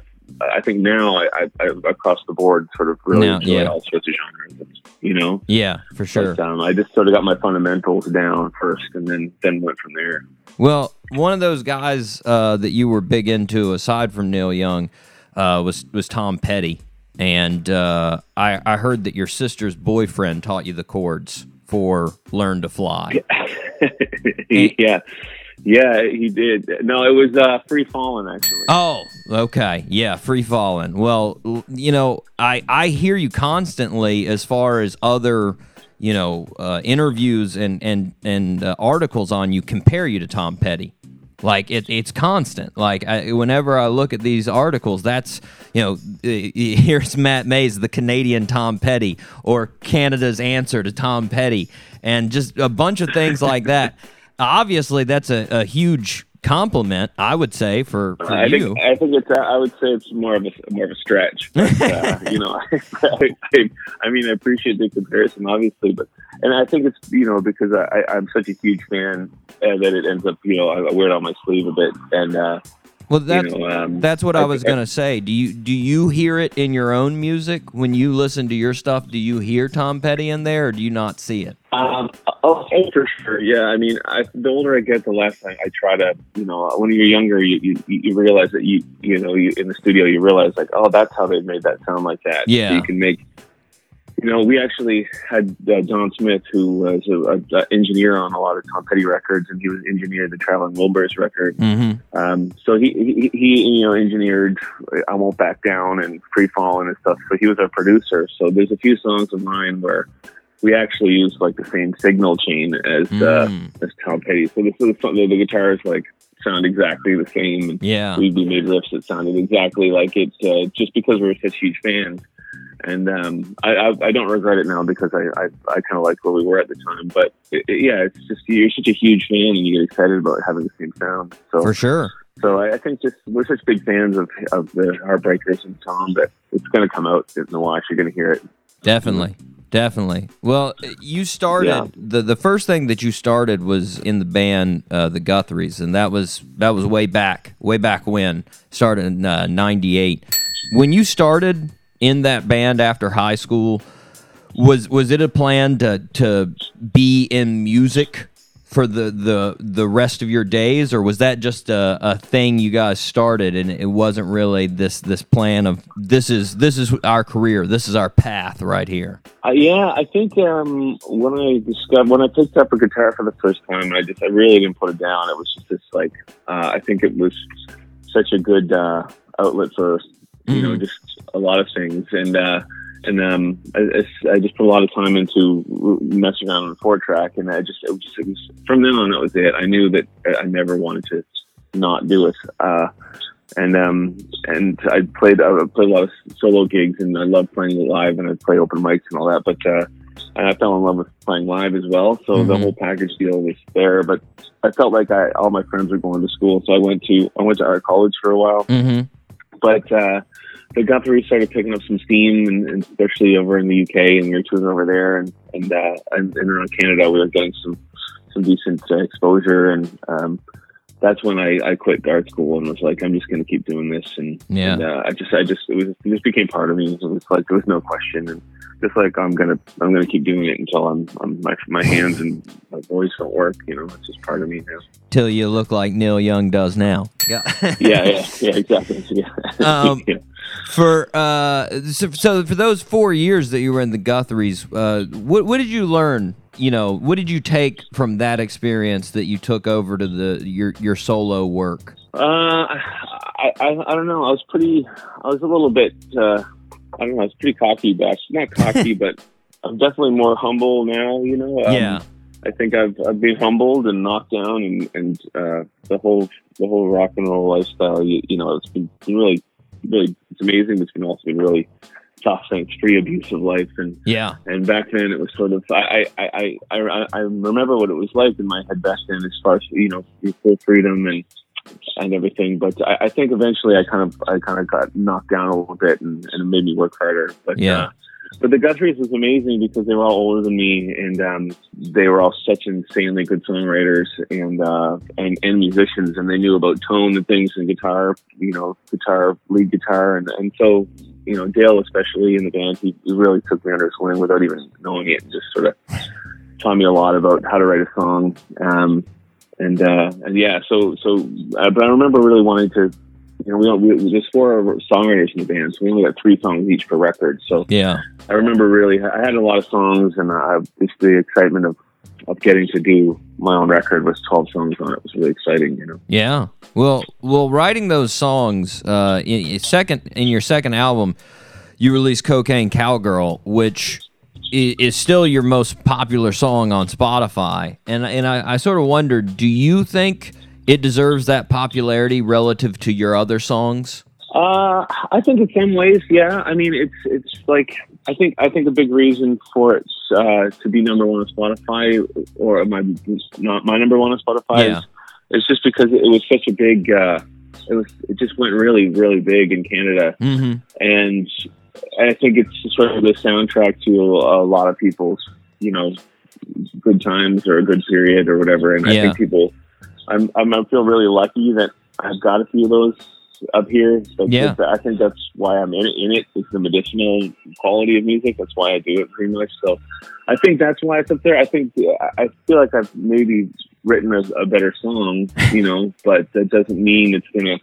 I think now I, I, across the board sort of really Now, enjoy yeah. all sorts of genres. You know, Yeah, for sure. But, um, I just sort of got my fundamentals down first, and then then went from there. Well, one of those guys uh, that you were big into, aside from Neil Young, uh, was was Tom Petty, and uh, I I heard that your sister's boyfriend taught you the chords for "Learn to Fly." yeah, yeah, he did. No, it was uh, Free Falling actually. Oh, okay. Yeah, free falling. Well, you know, I I hear you constantly as far as other, you know, uh, interviews and and and uh, articles on you compare you to Tom Petty. Like it, it's constant. Like I, whenever I look at these articles, that's you know, uh, here's Matt Mays, the Canadian Tom Petty, or Canada's answer to Tom Petty, and just a bunch of things like that. Obviously, that's a, a huge compliment, I would say, for, for I you. think I think it's I would say it's more of a more of a stretch. But, uh, you know, I, I, I mean I appreciate the comparison, obviously, but and I think it's you know because I, I, I'm such a huge fan uh, that it ends up you know I, I wear it on my sleeve a bit, and uh, Well, that's know, um, that's what I, I- was I- gonna say. Do you do you hear it in your own music when you listen to your stuff? Do you hear Tom Petty in there, or do you not see it? Um, oh, oh, for sure. Yeah, I mean, I, the older I get, the less I, I try to, you know, when you're younger, you, you, you realize that you, you know, you, in the studio, you realize like, oh, that's how they made that sound like that. Yeah. So you can make, you know, we actually had uh, Don Smith, who was a, a, a engineer on a lot of Tom Petty records, and he was engineered the Traveling Wilburys record. Mm-hmm. Um, so he, he, he, you know, engineered I Won't Back Down and Free Falling and stuff. So he was our producer. So there's a few songs of mine where we actually use like the same signal chain as, uh, Mm. as Tom Petty. So this is the, the guitars like sound exactly the same. Yeah. we, we made riffs that sounded exactly like it, uh, just because we were such huge fans. And um, I, I, I don't regret it now because I, I, I kind of liked where we were at the time. But it, it- yeah, it's just you're such a huge fan and you get excited about having the same sound. So For sure. so I, I think just we're such big fans of of the Heartbreakers and Tom that it's going to come out in the wash. You're going to hear it. Definitely. Definitely. Well, you started Yeah. the the first thing that you started was in the band uh, the Guthries, and that was that was way back, way back when started in uh, '98. When you started in that band after high school, was was it a plan to to be in music for the the the rest of your days, or was that just a, a thing you guys started and it wasn't really this this plan of this is this is our career, this is our path right here? Uh, yeah, I think um, when I discovered when I picked up a guitar for the first time, I just I really didn't put it down. It was just this like uh, I think it was such a good uh, outlet for you know just a lot of things and. uh and um, I, I- just put a lot of time into messing around on the four track, and I just it was, just, it was from then on that was it. I knew that I never wanted to not do it. Uh, and um, and I played I played a lot of solo gigs, and I love playing live, and I play open mics and all that. But uh, and I fell in love with playing live as well. So the Mhm. whole package deal was there. But I felt like I all my friends were going to school, so I went to I went to art college for a while Mm-hmm. but uh, the Guthrie started picking up some steam, and, and especially over in the UK, and we were touring over there, and and, uh, and and around Canada, we were getting some some decent uh, exposure, and um, that's when I, I quit art school and was like, I'm just going to keep doing this, and, Yeah. and uh, I just I just it was it just became part of me. It was like there was no question, and just like I'm gonna I'm gonna keep doing it until I'm, I'm my my hands and my voice don't work. You know, it's just part of me now. Till you look like Neil Young does now. Yeah. Yeah, yeah, yeah, exactly. Yeah. Um, yeah. For uh, so, so for those four years that you were in the Guthries, uh, what what did you learn? You know, what did you take from that experience that you took over to the your your solo work? Uh, I, I I don't know. I was pretty. I was a little bit. Uh, I don't know. I was pretty cocky back. Not cocky, but I'm definitely more humble now. You know. Um, yeah, I think I've I've been humbled and knocked down, and and uh, the whole the whole rock and roll lifestyle. You, you know, it's been really really it's amazing. It's been also been really tough, thanks free abusive life and yeah, and back then it was sort of I I, I, I, I remember what it was like in my head back then as far as you know full freedom and and everything but I, I think eventually I kind of I kind of got knocked down a little bit and, and it made me work harder but Yeah. uh, but the Guthries was amazing because they were all older than me and um, they were all such insanely good songwriters and, uh, and and musicians and they knew about tone and things and guitar you know guitar lead guitar and and so you know, Dale, especially in the band, he, he really took me under his wing without even knowing it and just sort of taught me a lot about how to write a song. Um, and, uh, and yeah, so, so, uh, but I remember really wanting to, you know, we, don't- we, there's four songwriters in the band, so we only got three songs each per record. So yeah, I remember really, I had a lot of songs and I, just the excitement of, of getting to do my own record with 12 songs on it was really exciting, you know. yeah. Well, well, writing those songs, uh, in, in second in your second album, you released "Cocaine Cowgirl," which is still your most popular song on Spotify, and and I, I sort of wondered, do you think it deserves that popularity relative to your other songs? Uh, I think in some ways, yeah. I mean, it's it's like I think I think a big reason for it uh, to be number one on Spotify or my not my number one on Spotify Yeah. is, is just because it was such a big. Uh, it was it just went really really big in Canada, Mm-hmm. and I think it's sort of the soundtrack to a, lot of people's you know good times or a good period or whatever. And I think people, I'm, I'm I feel really lucky that I've got a few of those up here. So Yeah. I think that's why I'm in it. In it is the medicinal quality of music. That's why I do it pretty much. So I think that's why it's up there. I think I feel like I've maybe written a, a better song, you know, but that doesn't mean it's gonna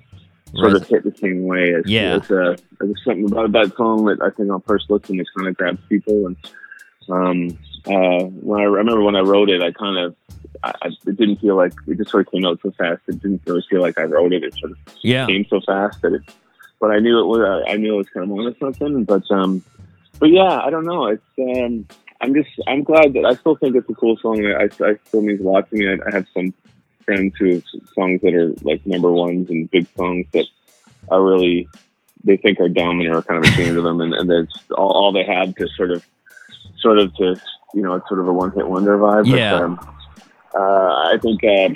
sort of hit the same way as Yeah. as, uh, there's something about that song that I think on first listen it kind of grabs people and um uh when I, I remember when I wrote it I kind of I, I, it didn't feel like it just sort of came out so fast it didn't really feel like I wrote it it sort of Yeah. came so fast that it but I knew it was I knew it was kind of on to something but um but yeah I don't know it's um I'm just I'm glad that I still think it's a cool song I, I, I still means a lot to me I, I have some friends who have songs that are like number ones and big songs that are really they think are and are kind of ashamed of them and, and that's all, all they have to sort of sort of to you know it's sort of a one hit wonder vibe Yeah. but um, uh, I think uh,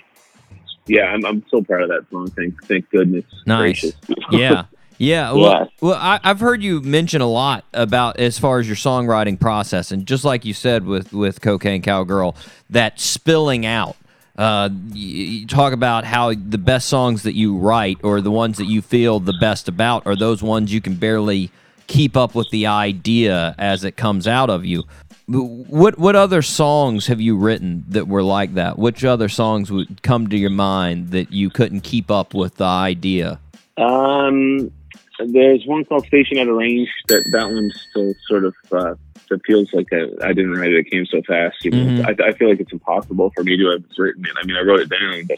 yeah I'm, I'm so proud of that song thank thank goodness Nice. gracious. yeah. Yeah, well, Yeah. well, I, I've heard you mention a lot about as far as your songwriting process, and just like you said with with Cocaine Cowgirl, that spilling out. Uh, you, talk about how the best songs that you write, or the ones that you feel the best about, are those ones you can barely keep up with the idea as it comes out of you. what what other songs have you written that were like that? Which other songs would come to your mind that you couldn't keep up with the idea? Um, there's one called Station at a Range. That that one's still sort of uh, that feels like I I didn't write it. It came so fast. You know, Mhm. I, I feel like it's impossible for me to have written it. I mean, I wrote it down, but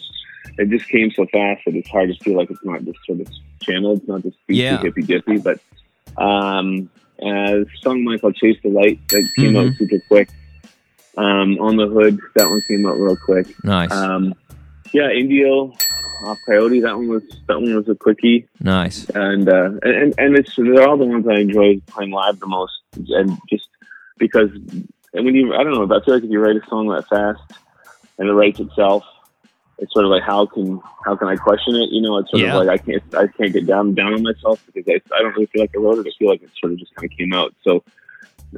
it just came so fast that it's hard to feel like it's not just sort of channeled. It's not just Yeah. hippy dippy. But um, uh, song called Chase the Light that came out Mhm. super quick. Um, on the hood, that one came out real quick. Nice, Um, yeah, Indio, off Coyote. That one was that one was a quickie nice. and uh, and and it's they're all the ones I enjoy playing live the most, and just because and when you I don't know, but I feel like if you write a song that fast and it writes itself, it's sort of like how can how can I question it? You know, it's sort Yeah. of like I can't I can't get down down on myself because I, I don't really feel like I wrote it. I feel like it sort of just kind of came out. So.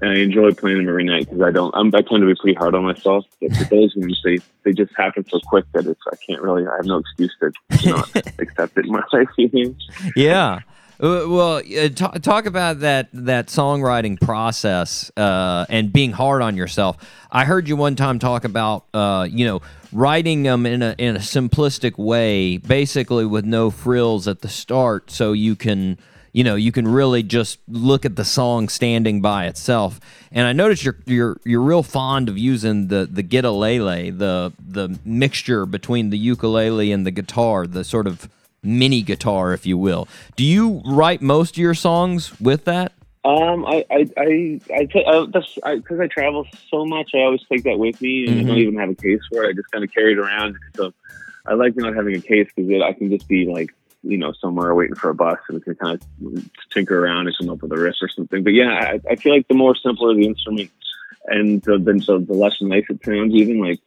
I enjoy playing them every night because I don't. I'm, I tend to be pretty hard on myself. But for those ones, they they just happen so quick that it's I can't really. I have no excuse to not accept it in my life. Yeah. Uh, Well, uh, ta talk about that that songwriting process uh, and being hard on yourself. I heard you one time talk about uh, you know writing them in a in a simplistic way, basically with no frills at the start, so you can you know you can really just look at the song standing by itself. And I noticed you're you're you're real fond of using the the guitarlele, the the mixture between the ukulele and the guitar, the sort of mini guitar, if you will. Do you write most of your songs with that? Um, I, I, I, I, I because I, travel so much. I always take that with me, and I don't Mhm. even have a case for it. I just kind of carry it around. So I like not having a case because I can just be like, you know, somewhere waiting for a bus and can kind of tinker around and come up with a riff or something. But yeah, I, I feel like the more simpler the instrument, and the, the, the, the less nice it sounds, even like.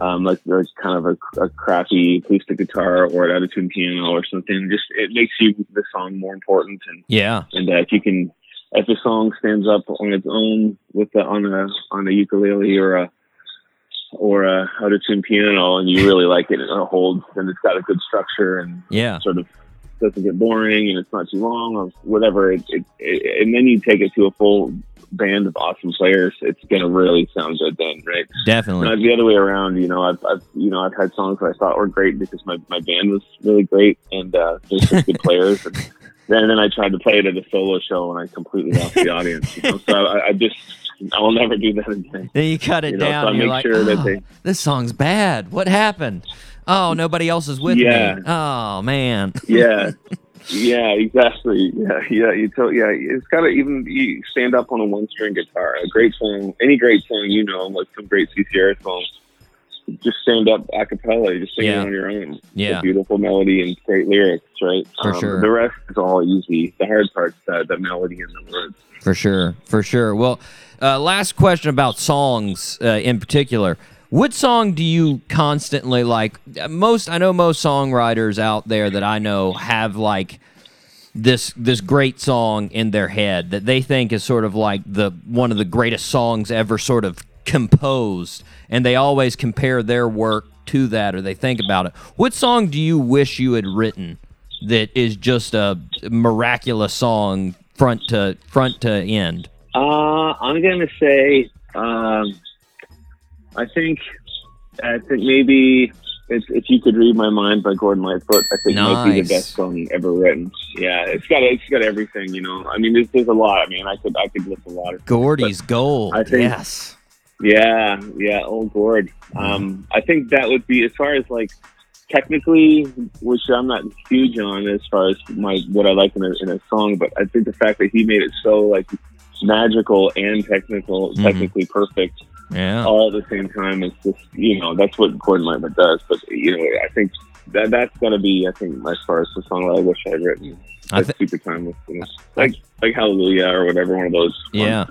Um, like, like kind of a, a crappy acoustic guitar or an out-of-tune piano or something. Just it makes you the song more important, and Yeah. and uh, if you can if the song stands up on its own with the on a on a ukulele or a or a out of tune piano and you really like it and it holds and it's got a good structure and Yeah. sort of doesn't get boring and it's not too long or whatever it, it, it, and then you take it to a full band of awesome players it's to really sound good then right Definitely. now, the other way around, you know, I've, I've, you know, I've had songs that I thought were great because my, my band was really great and uh, some good players. And then, then I tried to play it at a solo show and I completely lost the audience. You know? So I, I just, I will never do that again. Then you cut it You know, down. so I and you're make like, sure that "Oh, they- this song's bad. What happened? Oh, nobody else is with Yeah. me. Oh man. Yeah. Yeah, exactly. Yeah, yeah. You tell, yeah. It's got to even you stand up on a one string guitar. A great song, any great song you know, like some great CCR songs, just stand up a cappella. Just sing Yeah. it on your own. Yeah. beautiful melody and great lyrics, right? Um, For sure. The rest is all easy. The hard part's the, the melody and the words. For sure, for sure. Well, uh, last question about songs uh, in particular. What song do you constantly like? Most I know most songwriters out there that I know have like this this great song in their head that they think is sort of like the one of the greatest songs ever sort of composed and they always compare their work to that or they think about it. What song do you wish you had written that is just a miraculous song front to front to end? Uh, I'm gonna say, um, I think, I think maybe if, if you could read my mind by Gordon Lightfoot, I think might be the best song ever written. Yeah, it's got it's got everything, you know. I mean, there's, there's a lot. I mean, I could I could list a lot of. Gordy's gold. I think- yes. Yeah, yeah, old Gord. Um, I think that would be as far as like technically, which I'm not huge on as far as my what I like in a, in a song, but I think the fact that he made it so like magical and technical, Mhm. technically perfect Yeah. all at the same time It's just you know that's what Gordon Lightfoot does. But you know, I think that that's gonna be I think as far as the song that I wish I'd written. I super timeless, you know? like like Hallelujah or whatever one of those. Yeah.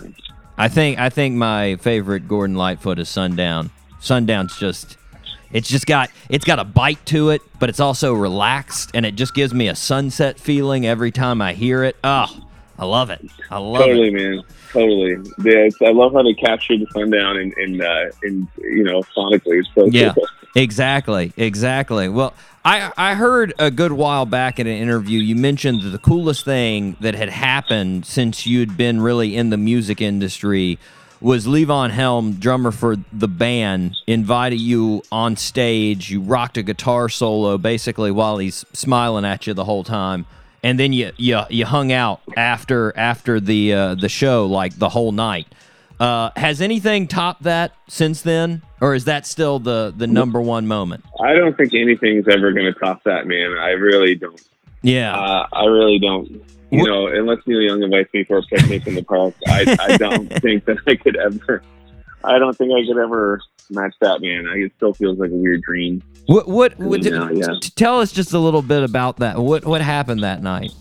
I think I think my favorite Gordon Lightfoot is Sundown. Sundown's just it's just got it's got a bite to it, but it's also relaxed and it just gives me a sunset feeling every time I hear it. Oh, I love it. I love totally, it. man. Totally. Yeah, it's, I love how they captured the sundown in, in, uh, in you know, sonically. It's so Yeah. cool. Exactly, exactly. Well, I I heard a good while back in an interview you mentioned that the coolest thing that had happened since you'd been really in the music industry was Levon Helm, drummer for the band, invited you on stage. You rocked a guitar solo basically while he's smiling at you the whole time, and then you you you hung out after after the uh, the show like the whole night. Uh, has anything topped that since then, or is that still the the number one moment? I don't think anything's ever going to top that, man. I really don't. Yeah, Uh, I really don't. You What- know, unless Neil Young invites me for a picnic in the park, I, I don't think that I could ever. I don't think I could ever match that, man. I, it still feels like a weird dream. what what, what Yeah, yeah. t- tell us just a little bit about that. What what happened that night?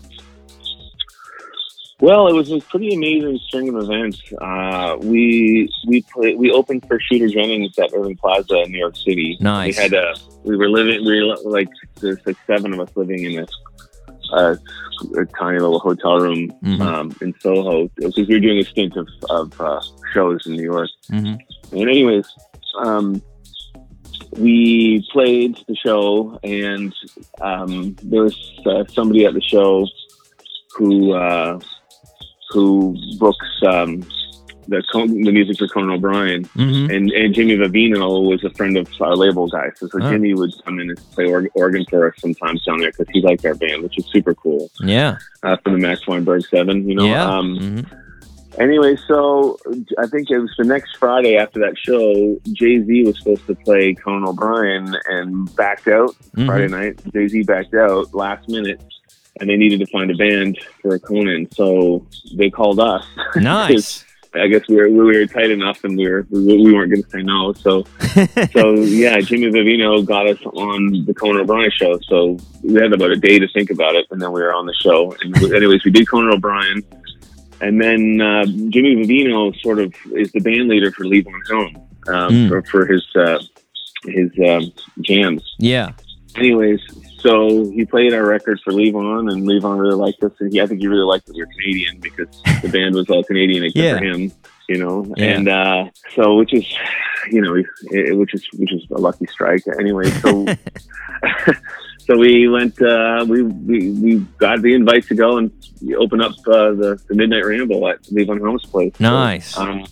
Well, it was a pretty amazing string of events. Uh, we we played, we opened for Shooter Jennings at Irving Plaza in New York City. Nice. We had a we were living we were like there's like seven of us living in this uh, a tiny little hotel room Mhm. um, in Soho because we were doing a stint of, of uh, shows in New York. hmm And anyways, um, we played the show, and um, there was uh, somebody at the show who uh, who books um, the Con- the music for Conan O'Brien, hmm and and Jimmy Vivino was a friend of our label guy. So, so Oh. Jimmy would come in and play org- organ for us sometimes down there because he liked our band, which is super cool. Yeah, Uh, for the Max Weinberg Seven, you know. yeah. Um, Mhm. Anyway, so I think it was the next Friday after that show. Jay Z was supposed to play Conan O'Brien and backed out Mhm. Friday night. Jay Z backed out last minute, and they needed to find a band for Conan, so they called us. Nice. I guess we were we were tight enough, and we were we, we weren't going to say no. So so yeah, Jimmy Vivino got us on the Conan O'Brien show. So we had about a day to think about it, and then we were on the show. And anyways, we did Conan O'Brien, and then uh, Jimmy Vivino sort of is the band leader for Levon Helm um, Mm. for, for his uh, his um, jams. yeah. Anyways, so he played our record for Levon, and Levon really liked us, and he, I think he really liked that we were Canadian because the band was all Canadian except Yeah. for him, you know. Yeah. And uh, so, which is, you know, it, which is which is a lucky strike. Anyway, so so we went, uh, we, we we got the invite to go and open up uh, the, the Midnight Ramble at Levon Helm's place. So, Nice. um,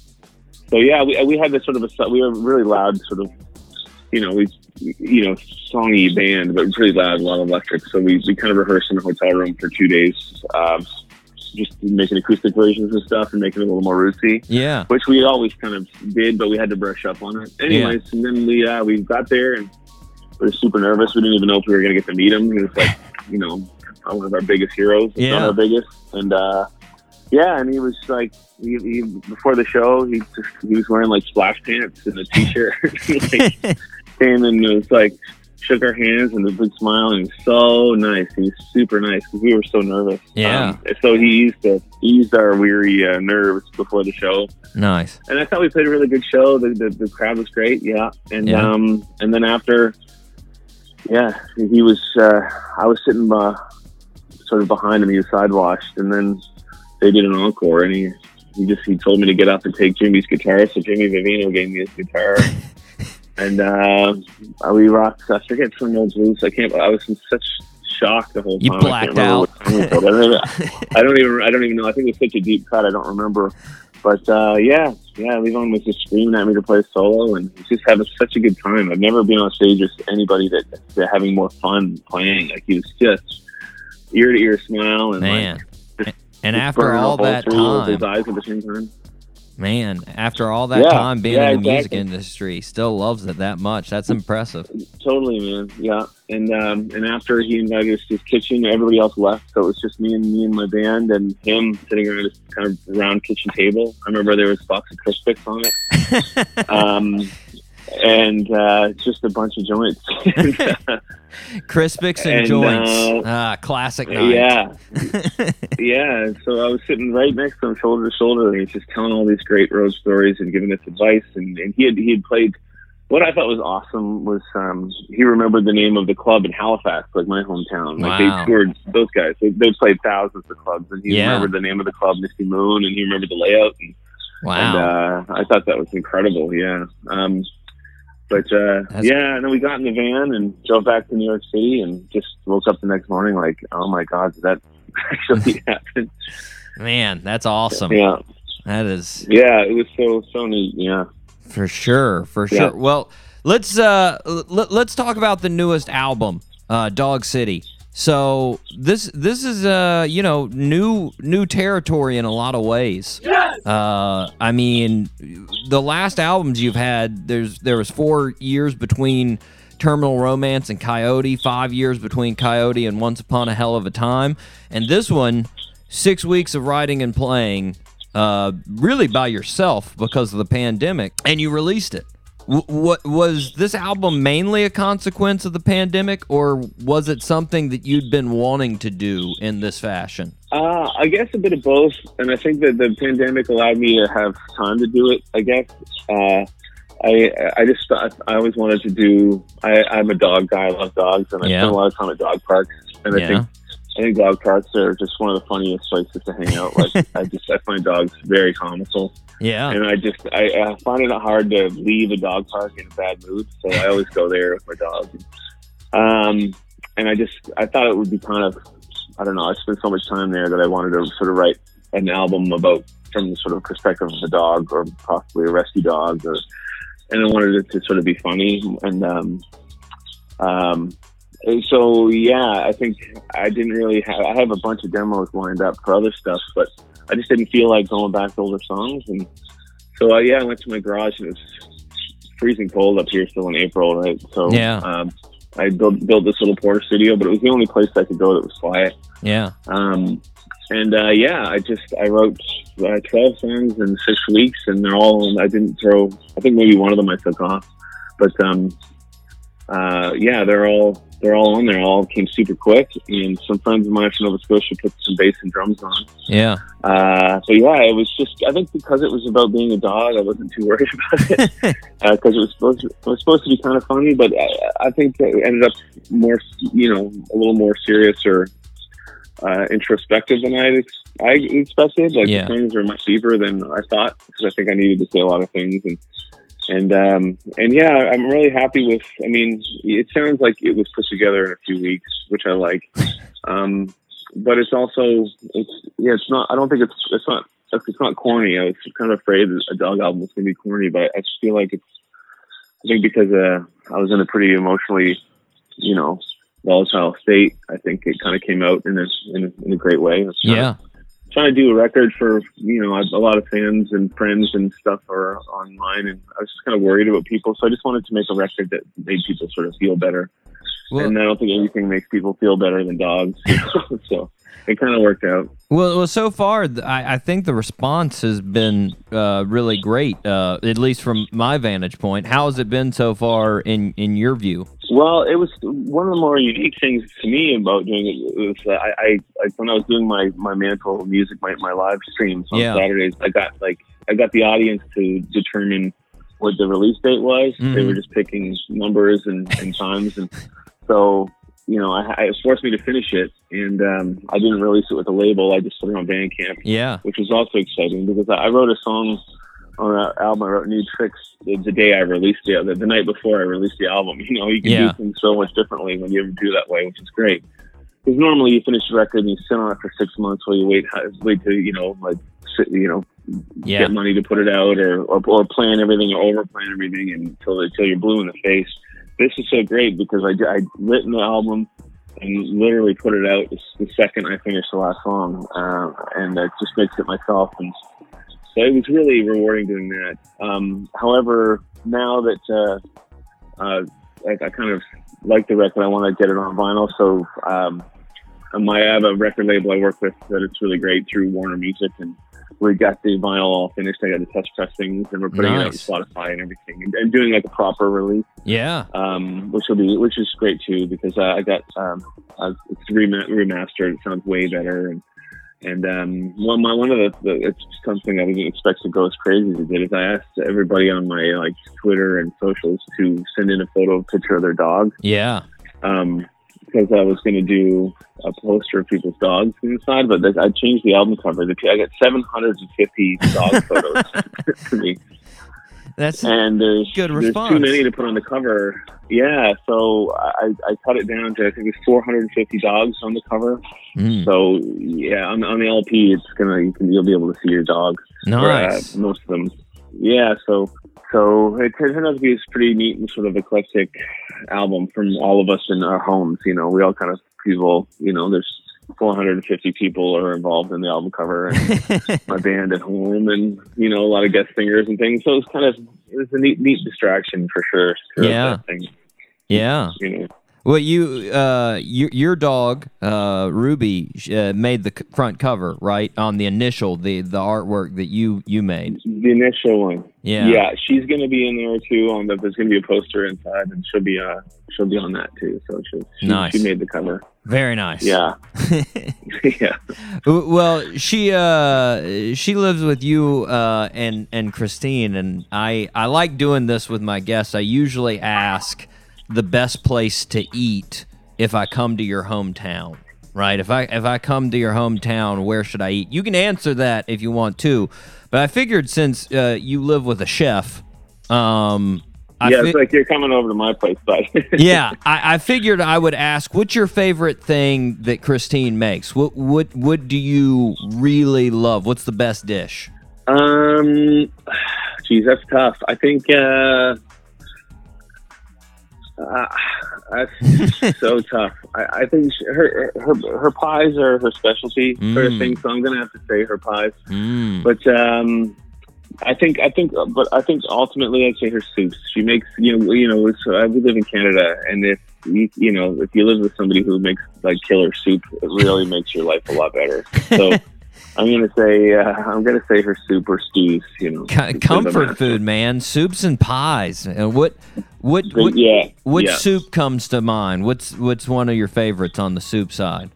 so yeah, we, we had this sort of a we were really loud sort of you know we you know songy band, but pretty loud, a lot of electric. So we, we kind of rehearsed in a hotel room for two days, um, just making acoustic versions and stuff and making it a little more rootsy, Yeah. which we always kind of did, but we had to brush up on it. Anyways, and then we uh, we got there and we were super nervous. We didn't even know if we were going to get to meet him. He was like you know one of our biggest heroes, if not Yeah. our biggest, and. uh yeah, and he was like, he, he, before the show, he just he was wearing like splash pants and a t-shirt. Like, came and was like, shook our hands and a big smile, and he was so nice. He was super nice because we were so nervous. Yeah. Um, so he used to he used our weary uh, nerves before the show, nice. and I thought we played a really good show. The the, the crowd was great, yeah. And Yeah. um and then after, yeah, he was. Uh, I was sitting uh, sort of behind him. He was sidewashed, and then they did an encore, and he he just he told me to get up and take Jimmy's guitar. So Jimmy Vivino gave me his guitar. And uh, we rocked. I forget some No Blues. I can't. I was in such shock the whole You time. blacked I out. remember what song it was. I don't even- I don't even. I don't even know. I think it was such a deep cut. I don't remember. But uh, yeah, yeah, Levon was just screaming at me to play solo, and just having such a good time. I've never been on stage with anybody that that having more fun playing. Like he was just ear to ear smile and Man. like And just after all that through his eyes at the same time. Man, after all that Yeah, time being yeah, in the music exactly. industry, still loves it that much. That's impressive. Totally, man. Yeah, and um, and after he invited us to his kitchen, everybody else left, so it was just me and me and my band and him sitting around this kind of round kitchen table. I remember there was a box of Crispix on it, um, and uh, just a bunch of joints. Crispix and, And, joints. uh, ah, classic night. yeah, yeah. So I was sitting right next to him, shoulder to shoulder, and he's just telling all these great road stories and giving us advice. And, and he had he had played. What I thought was awesome was um, he remembered the name of the club in Halifax, like my hometown. Like Wow. they toured those guys. They, they played thousands of clubs, and he Yeah. remembered the name of the club, Misty Moon, and he remembered the layout. And, wow. and uh, I thought that was incredible. Yeah. Um, but uh, That's- yeah, and then we got in the van and drove back to New York City, and just woke up the next morning like, oh my god, did that actually happen? man, that's awesome. Yeah. That is Yeah, it was so so neat. Yeah. for sure, for Yeah. sure. Well, let's uh l- let's talk about the newest album, uh, Dog City. So this this is uh you know new new territory in a lot of ways. Uh, I mean, the last albums you've had, there's there was four years between Terminal Romance and Coyote, five years between Coyote and Once Upon a Hell of a Time, and this one, six weeks of writing and playing, uh, really by yourself because of the pandemic, and you released it. What was this album mainly a consequence of the pandemic, or was it something that you'd been wanting to do in this fashion? Uh, I guess a bit of both, and I think that the pandemic allowed me to have time to do it. I guess uh, I I just I, I always wanted to do. I, I'm a dog guy. I love dogs, and I Yeah. spend a lot of time at dog parks. And I Yeah. think I think dog parks are just one of the funniest places to hang out. Like I just I find dogs very comical, Yeah, and I just I, I find it hard to leave a dog park in a bad mood. So I always go there with my dog. Um, and I just I thought it would be kind of I don't know. I spent so much time there that I wanted to sort of write an album about from the sort of perspective of a dog or possibly a rescue dog, or and I wanted it to sort of be funny and um, um, so yeah, I think I didn't really have. I have a bunch of demos lined up for other stuff, but I just didn't feel like going back to older songs, and so uh, yeah, I went to my garage and it was freezing cold up here still in April, right? So Yeah. um, I built built this little porter studio, but it was the only place I could go that was quiet. yeah, Um, and uh, yeah, I just I wrote uh, twelve songs in six weeks, and they're all. I didn't throw. I think maybe one of them I took off, but um, uh, yeah, they're all they're all on there. All came super quick, and some friends of mine from Nova Scotia put some bass and drums on. yeah, Uh, so yeah, it was just. I think because it was about being a dog, I wasn't too worried about it because it was supposed to, it was supposed to be kind of funny, but I, I think it ended up more, you know, a little more serious or uh, introspective than I ex- I expected. Like Yeah. the songs were much deeper than I thought because I think I needed to say a lot of things and. And um, and yeah, I'm really happy with. I mean, it sounds like it was put together in a few weeks, which I like. Um, but it's also it's yeah, it's not. I don't think it's it's not it's not corny. I was kind of afraid that a dog album was going to be corny, but I just feel like it's. I think because uh, I was in a pretty emotionally, you know, volatile state. I think it kind of came out in a in a, in a great way. I was trying yeah, trying to do a record for you know a lot of fans and friends and stuff are online, and I was just kind of worried about people. So I just wanted to make a record that made people sort of feel better. Well- and I don't think anything makes people feel better than dogs. so it kind of worked out. Well, well, so far, I, I think the response has been uh, really great, uh, at least from my vantage point. How has it been so far in, in your view? Well, it was one of the more unique things to me about doing it. Was uh, I, I like when I was doing my my mantle music, my, my live streams on Yeah. Saturdays. I got like I got the audience to determine what the release date was. They Mhm. were just picking numbers and, and times, and so you know, I, I it forced me to finish it, and um, I didn't release it with a label. I just put it on Bandcamp Yeah, which was also exciting because I I wrote a song on an album. I wrote New Tricks the, the day I released it, the, the night before I released the album. You know, you can Yeah. do things so much differently when you ever do that way, which is great. Because normally you finish a record and you sit on it for six months while you wait, wait to you know, like sit, you know, yeah, get money to put it out or, or, or plan everything or over plan everything until until you're blue in the face. This is so great because I I written the album and literally put it out the, the second I finished the last song, uh, and I just mixed it myself, and so it was really rewarding doing that. Um, however, now that uh, uh, I, I kind of like the record, I want to get it on vinyl, so. Um, I have a record label I work with that it's really great through Warner Music, and we got the vinyl all finished. I got the test pressings, and we're putting it out on Spotify and everything, and, and doing like a proper release, yeah, um, which will be which is great too because uh, I got um, it's remastered. It sounds way better, and and um, one my one of the, the it's something I didn't expect to go as crazy as it did is I asked everybody on my like Twitter and socials to send in a photo picture of their dog yeah, um, because I was going to do a poster of people's dogs inside, but I changed the album cover. I got 750 dog photos to me. That's and there's Good there's too many to put on the cover. Yeah, so I, I cut it down to I think it's 450 dogs on the cover. Mm, So yeah, on, on the LP, it's gonna you can, you'll be able to see your dogs. nice. Uh, most of them. Yeah, so so it turned out to be a pretty neat and sort of eclectic album from all of us in our homes. You know, we all kind of people. You know, there's 450 people are involved in the album cover, and my band at home, and you know, a lot of guest singers and things. So it's kind of it was a neat neat distraction for sure. Yeah. yeah. you know. Well, you, uh, your, your dog, uh, Ruby, uh, made the front cover, right? On the initial, the the artwork that you you made. The initial one. Yeah. Yeah, she's gonna be in there too. On the there's gonna be a poster inside, and she'll be uh she'll be on that too. So she she, Nice. she made the cover. Very nice. Yeah, yeah. Well, she uh she lives with you uh and and Christine and I I like doing this with my guests. I usually ask the best place to eat if I come to your hometown. Right? If I if I come to your hometown, where should I eat? You can answer that if you want to. But I figured since uh, you live with a chef, um I yeah, fi- it's like you're coming over to my place, but yeah, I, I figured I would ask, what's your favorite thing that Christine makes? What what what do you really love? What's the best dish? Um, geez, that's tough. I think uh, uh that's so tough. I, I think she, her her her pies are her specialty sort of Mm. thing. So I'm gonna have to say her pies. Mm. But um, I think I think but I think ultimately I'd say her soups. She makes you know you know it's, uh, we live in Canada, and if you, you know if you live with somebody who makes like killer soup, it really makes your life a lot better. So. I'm gonna say uh, I'm gonna say her soup or stews. You know, Co- It's a comfort food, man. Soups and pies. And what what But what, yeah, what yeah. soup comes to mind? What's what's one of your favorites on the soup side?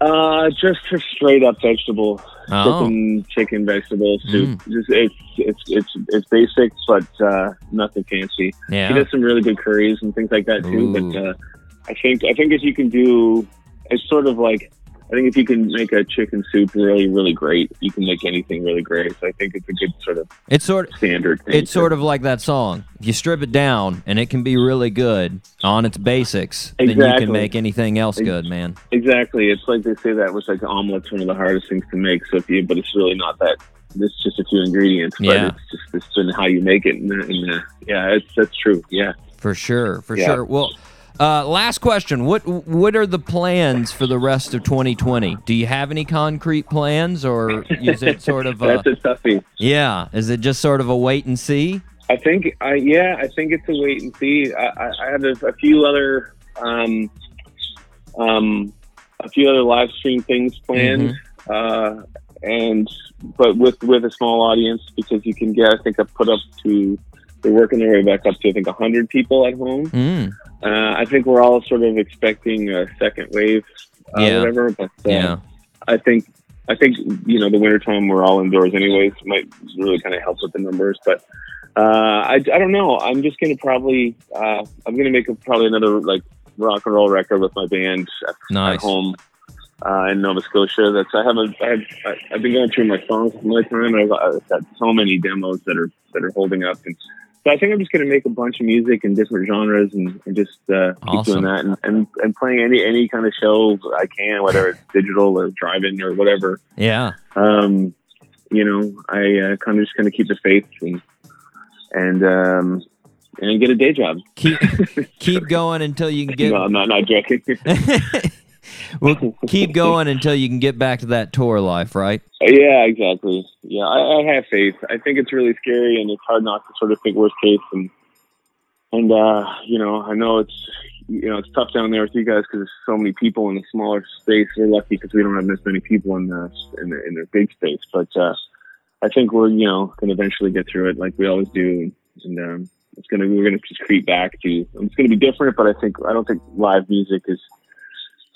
Uh, just her straight up vegetable, Oh. chicken, chicken vegetable soup. Just it's it's it's it's basic, but uh, nothing fancy. Yeah. She does some really good curries and things like that too. Ooh. But uh, I think I think if you can do, it's sort of like I think if you can make a chicken soup really really great, you can make anything really great. So I think it's a good sort of It's sort of standard. Thing it's sort of like that song. If you strip it down and it can be really good on its basics, then you can make anything else good, man. Exactly. It's like they say that was like omelet's one of the hardest things to make. So if you, but it's really not that. It's just a few ingredients, but Yeah. it's just it's how you make it. And, and uh, yeah, it's that's true. Yeah. For sure, for Yeah. sure. Well, uh, last question: What what are the plans for the rest of 2020? Do you have any concrete plans, or is it sort of a that's a toughie. yeah? Is it just sort of a wait and see? I think, I yeah, I think it's a wait and see. I, I, I have a, a few other, um, um, a few other live stream things planned, uh, and but with with a small audience because you can get. I think I've put up to. They're working their way back up to I think hundred people at home. Mm, Uh, I think we're all sort of expecting a second wave, uh, Yeah. whatever. But uh, yeah, I think I think you know the wintertime we're all indoors anyways might really kind of help with the numbers. But uh, I, I don't know. I'm just gonna probably uh, I'm gonna make a, probably another like rock and roll record with my band at, Nice. at home uh, in Nova Scotia. That's I have a I have, I- I've been going through my songs for my time. I've, I've got so many demos that are that are holding up and. So I think I'm just going to make a bunch of music in different genres and, and just uh, keep doing that and, and, and playing any any kind of show I can, whether it's digital or drive-in or whatever. yeah. Um, you know, I uh, kind of just going to keep the faith and and um, and get a day job. Keep keep going until you can get. no, I'm not not joking. well, keep going until you can get back to that tour life, right? yeah, exactly. Yeah, I, I have faith. I think it's really scary and it's hard not to sort of think worst case and and uh, you know, I know it's you know it's tough down there with you guys because there's so many people in a smaller space. We're lucky because we don't have this many people in the in the in the big space, but uh, I think we're you know going to eventually get through it like we always do, and um, it's gonna we're gonna just creep back to. It's gonna be different, but I think I don't think live music is.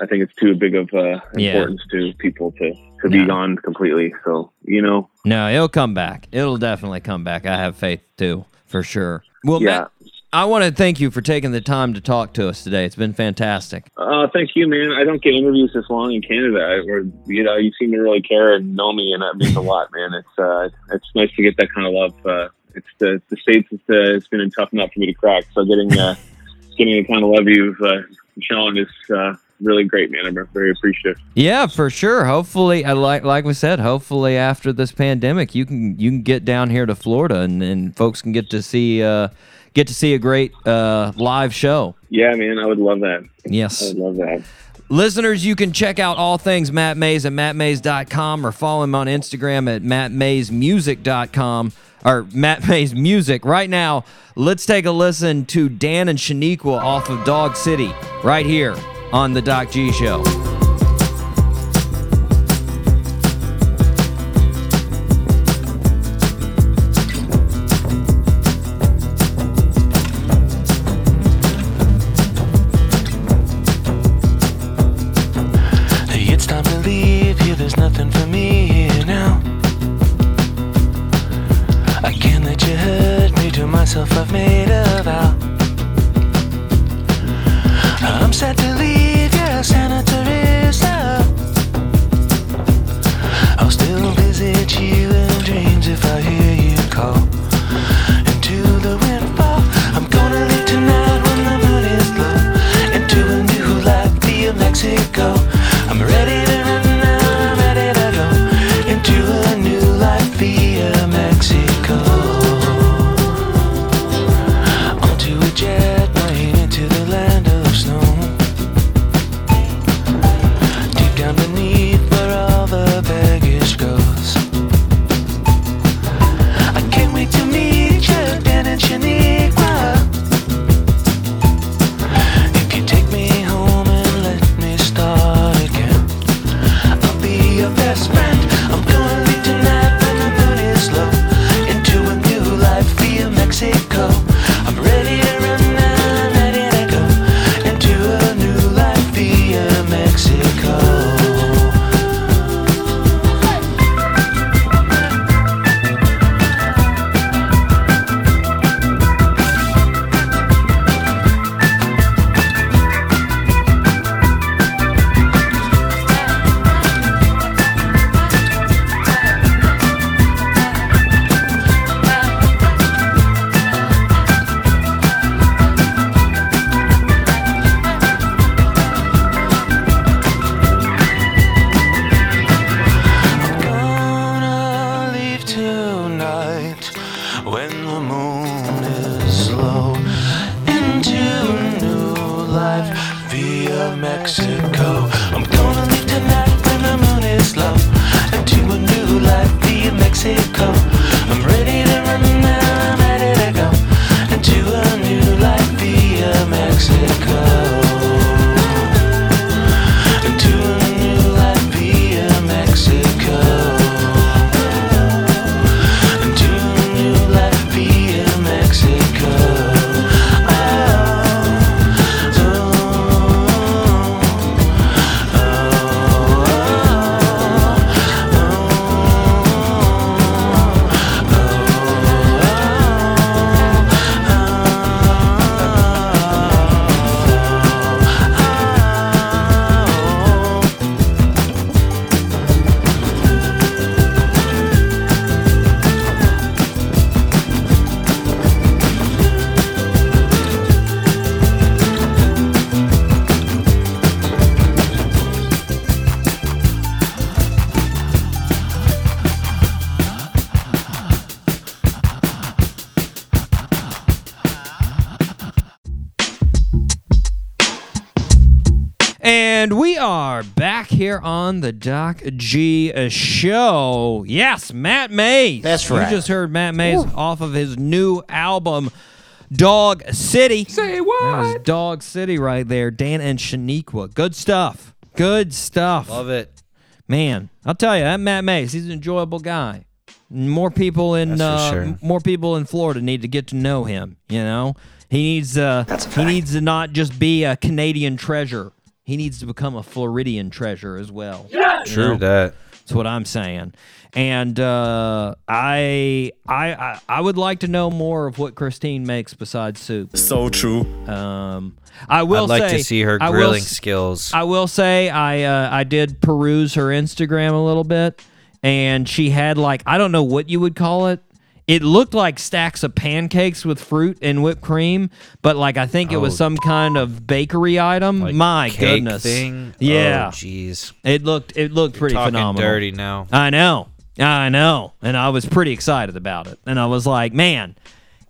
I think it's too big of uh, Yeah. importance to people to to No. be gone completely. So you know, No, it'll come back. It'll definitely come back. I have faith too, for sure. Well, yeah. Matt, I want to thank you for taking the time to talk to us today. It's been fantastic. Uh, thank you, man. I don't get interviews this long in Canada. I, or you know, you seem to really care and know me, and that means a lot, man. It's uh, it's nice to get that kind of love uh, it's the the states. It's, uh, it's been a tough nut for me to crack. So getting uh, getting the kind of love you've uh, shown is uh, really great, man. I'm very appreciative. Yeah, for sure. Hopefully, I like like we said, hopefully after this pandemic, you can you can get down here to Florida and, and folks can get to see uh, get to see a great uh, live show. Yeah, man, I would love that. Yes, I would love that. Listeners, you can check out all things Matt Mays at mattmays.com or follow him on Instagram at mattmaysmusic.com or Matt Mays Music. Right now, let's take a listen to Dan and Shaniqua off of Dog City right here on the Doc G Show. Here on the Doc G show. Yes, Matt Mays. That's right. You just heard Matt Mays off of his new album, Dog City. Say what? That was Dog City right there. Dan and Shaniqua. Good stuff. Good stuff. Love it. Man, I'll tell you, that Matt Mays, he's an enjoyable guy. More people in uh, sure. more people in Florida need to get to know him. You know, he needs uh, he needs to not just be a Canadian treasure. He needs to become a Floridian treasure as well. Yeah, True that. That's what I'm saying. And uh, I, I I I would like to know more of what Christine makes besides soup. So true. Um, I will I'd like say to see her I will grilling skills. I will say I uh, I did peruse her Instagram a little bit, and she had like I don't know what you would call it. It looked like stacks of pancakes with fruit and whipped cream, but like I think it was Oh. some kind of bakery item. Like My cake goodness. thing. Oh, yeah. Oh, jeez. It looked it looked pretty Talking phenomenal. dirty now. I know. I know. And I was pretty excited about it. And I was like, man,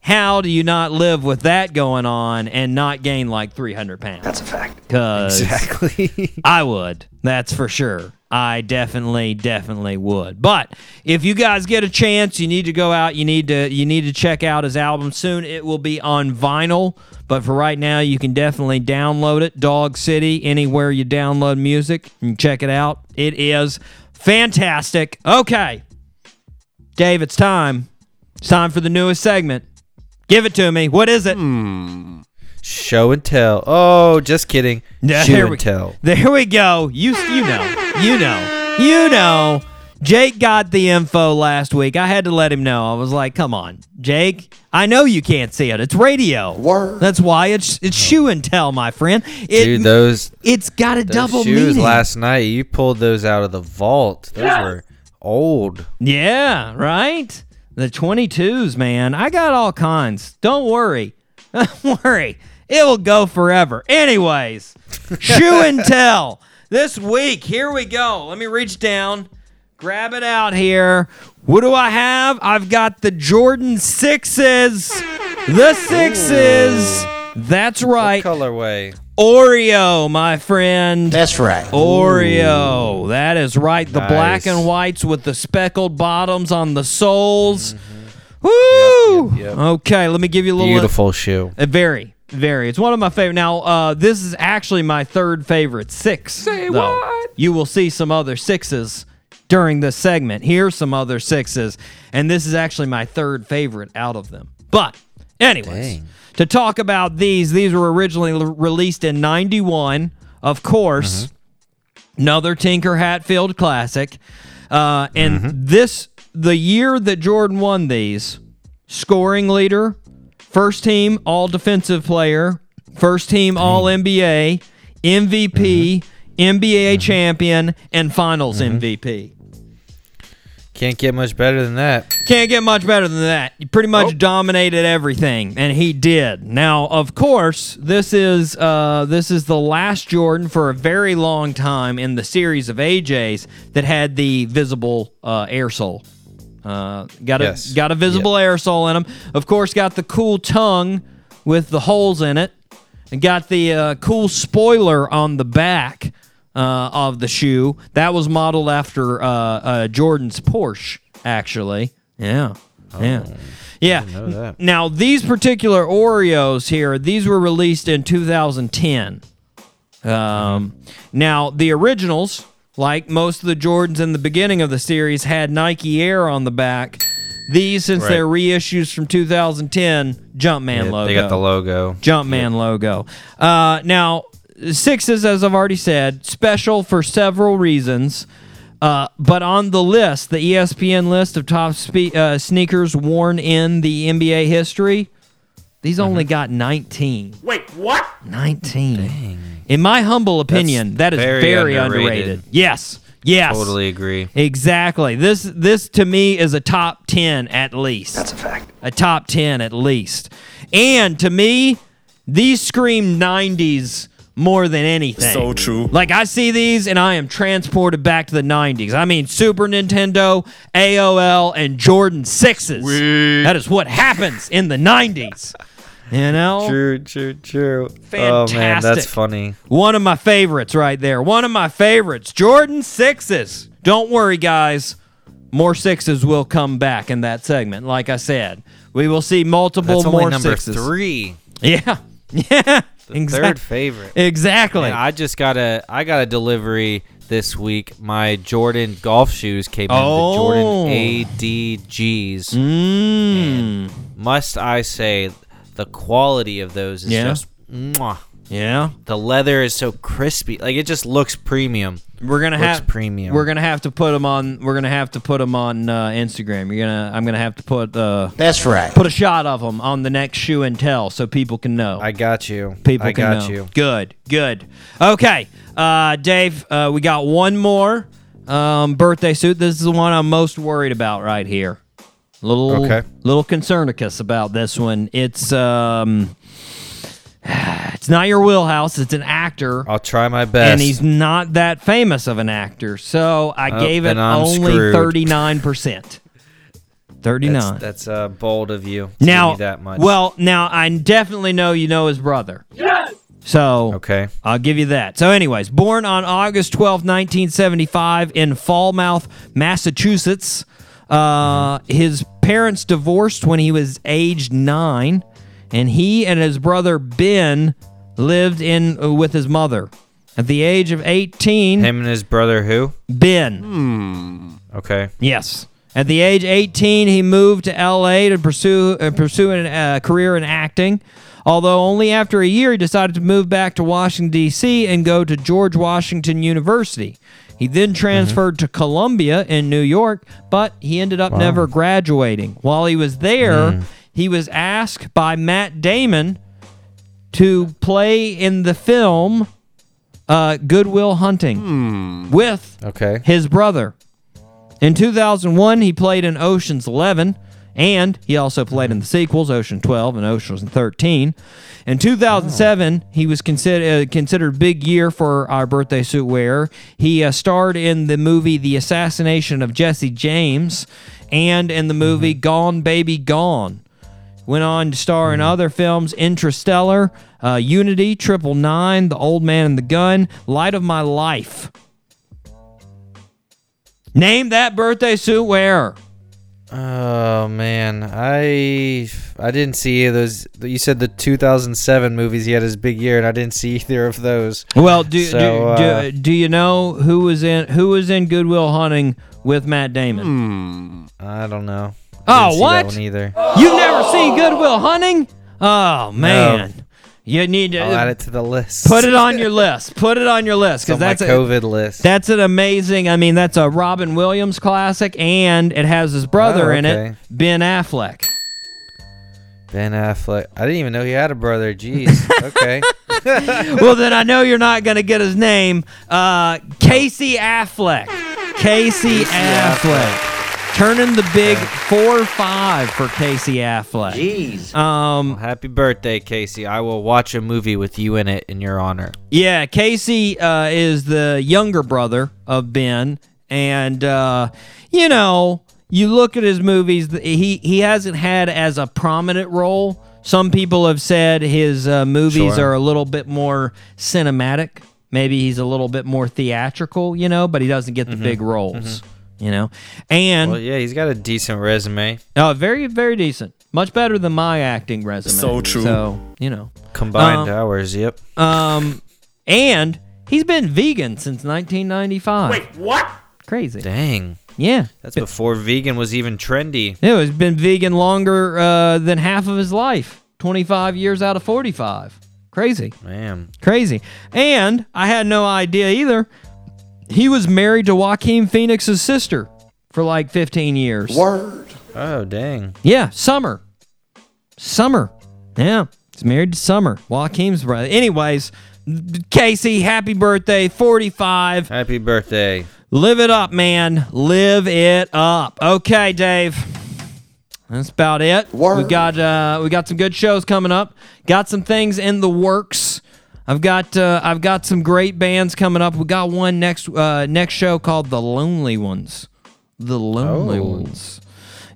how do you not live with that going on and not gain like 300 pounds? That's a fact. Because Exactly. I would. That's for sure. I definitely, definitely would. But if you guys get a chance, you need to go out. You need to, you need to check out his album soon. It will be on vinyl. But for right now, you can definitely download it. Dog City, anywhere you download music, and check it out. It is fantastic. Okay, Dave, it's time. It's time for the newest segment. Give it to me. What is it? Hmm. Show and tell. Oh, just kidding. Yeah, Show and we, tell. There we go. You you know. You know. You know. Jake got the info last week. I had to let him know. I was like, "Come on, Jake. I know you can't see it. It's radio. Word. That's why it's it's oh. shoe and tell, my friend. It, Dude, those, it's got a those double shoes meaning. last night, you pulled those out of the vault. Those were old. Yeah, right? The 22s, man. I got all kinds. Don't worry. Don't worry. It will go forever. Anyways, shoe and tell. This week, here we go. Let me reach down, grab it out here. What do I have? I've got the Jordan 6s. The 6s. That's right. Colorway. Oreo, my friend. That's right. Oreo. That is right. The black and whites with the speckled bottoms on the soles. Woo! Mm-hmm. Yep, yep, yep. Okay, let me give you a little. Beautiful shoe. Uh, very, very. It's one of my favorite. Now, uh, this is actually my third favorite six. Say what? You will see some other sixes during this segment. Here's some other sixes, and this is actually my third favorite out of them. But, anyways, Dang. to talk about these, these were originally l- released in '91, of course. Another Tinker Hatfield classic, uh, and this the year that Jordan won these scoring leader, first team All Defensive Player, first team All NBA, MVP, NBA champion, and Finals MVP. Can't get much better than that. Can't get much better than that. He pretty much dominated everything, and he did. Now, of course, this is uh, this is the last Jordan for a very long time in the series of AJs that had the visible uh, air sole. Uh, got a Yes. got a visible air sole in them. Of course, got the cool tongue with the holes in it, and got the uh, cool spoiler on the back uh, of the shoe. That was modeled after uh, uh, Jordan's Porsche, actually. Yeah, yeah, yeah. Now these particular Oreos here, these were released in 2010. Um, now the originals, like most of the Jordans in the beginning of the series, had Nike Air on the back. These, since Right. they're reissues from 2010, Jumpman Yeah, logo. They got the logo. Jumpman logo. Uh, now, sixes, as I've already said, special for several reasons. Uh, but on the list, the ESPN list of top spe- uh, sneakers worn in the NBA history, these only got 19. Wait, what? 19. In my humble opinion, That's that is very very, underrated. underrated. Yes. Yes. Totally agree. Exactly. This this to me is a top 10 at least. That's a fact. A top 10 at least. And to me, these scream 90s more than anything. So true. Like I see these and I am transported back to the 90s. I mean Super Nintendo, AOL and Jordan 6s. That is what happens in the 90s. You know? True, true, true. Oh man, that's funny. One of my favorites right there. One of my favorites. Jordan sixes. Don't worry, guys. More sixes will come back in that segment. Like I said, we will see multiple That's only more number sixes. three. Yeah, yeah. The exact- third favorite. Exactly. Man, I just got a I got a delivery this week. My Jordan golf shoes came in. Oh. The Jordan ADGs. mm. Must I say, the quality of those is Yeah. just mwah. Yeah. The leather is so crispy. Like it just looks premium. We're gonna Looks have premium. We're gonna have to put them on. We're gonna have to put them on uh, Instagram. You're gonna. I'm gonna have to put uh, That's right. put a shot of them on the next shoe and tell so people can know. I got you. People I can got know. you. Good, good. Okay, uh, Dave, uh, we got one more um, birthday suit. This is the one I'm most worried about right here. Little Okay. little concernicus about this one. It's um, it's not your wheelhouse. It's an actor. I'll try my best. and he's not that famous of an actor. So I Oh, gave it only screwed. thirty nine percent. Thirty nine. That's, that's uh, bold of you. to give Now, me that much. well, now I definitely know you know his brother. Yes. So okay. I'll give you that. So, anyways, born on August 12, 1975, in Falmouth, Massachusetts. Uh, His parents divorced when he was age nine, and he and his brother Ben lived in uh, with his mother. At the age of 18, Him and his brother, who? Ben. Okay. Yes. At the age 18, he moved to LA to pursue uh, pursue a uh, career in acting. Although only after a year, he decided to move back to Washington D.C. and go to George Washington University. He then transferred to Columbia in New York, but he ended up never graduating. While he was there, he was asked by Matt Damon to play in the film uh, Good Will Hunting with Okay. his brother. In 2001, he played in Ocean's 11, and he also played in the sequels, Ocean 12 and Ocean 13. In 2007, he was considered uh, considered big year for our birthday suit wearer. He uh, starred in the movie The Assassination of Jesse James, and in the movie Gone Baby Gone. Went on to star in other films Interstellar, uh, Unity, Triple Nine, The Old Man and the Gun, Light of My Life. Name that birthday suit wearer. Oh man, I I didn't see those. You said the 2007 movies. He had his big year, and I didn't see either of those. Well, do, So, do, uh, do, do you know who was in who was in Good Will Hunting with Matt Damon? I don't know. Oh, Didn't see what? That one either. You've never seen Good Will Hunting? Oh man, you need to I'll add it to the list. put it on your list. Put it on your list because my that's a, COVID list. That's an amazing. I mean, that's a Robin Williams classic, and it has his brother Oh, in it. Ben Affleck. ben Affleck. I didn't even know he had a brother. Jeez. Okay. well, then I know you're not going to get his name. Uh, Casey Affleck. Casey, Affleck. Turning the big four five for Casey Affleck. Jeez. Um, Happy birthday, Casey. I will watch a movie with you in it in your honor. Yeah, Casey uh, is the younger brother of Ben, and uh, you know, you look at his movies. th- He he hasn't had as a prominent role. Some people have said his uh, movies Sure. are a little bit more cinematic. Maybe he's a little bit more theatrical, you know, but he doesn't get the big roles, you know. And Well, yeah, he's got a decent resume. oh, very very decent, much better than my acting resume. So true. So you know. Combined Um, hours. Yep. Um, and he's been vegan since 1995. Wait, what? Crazy. Dang. Yeah. That's before vegan was even trendy. Yeah, he's been vegan longer uh, than half of his life. 25 years out of 45. Crazy. Man. Crazy. And I had no idea either. He was married to Joaquin Phoenix's sister for like 15 years. Word. Oh, dang. Yeah, Summer. Summer. Yeah, he's married to Summer. Joaquin's brother. Anyways, Casey, happy birthday, 45. Happy birthday. Live it up, man. Live it up. Okay, Dave. That's about it. Word. We got uh, we got some good shows coming up. Got some things in the works. I've got uh, I've got some great bands coming up. We got one next uh, next show called The Lonely Ones. The Lonely Oh. Ones.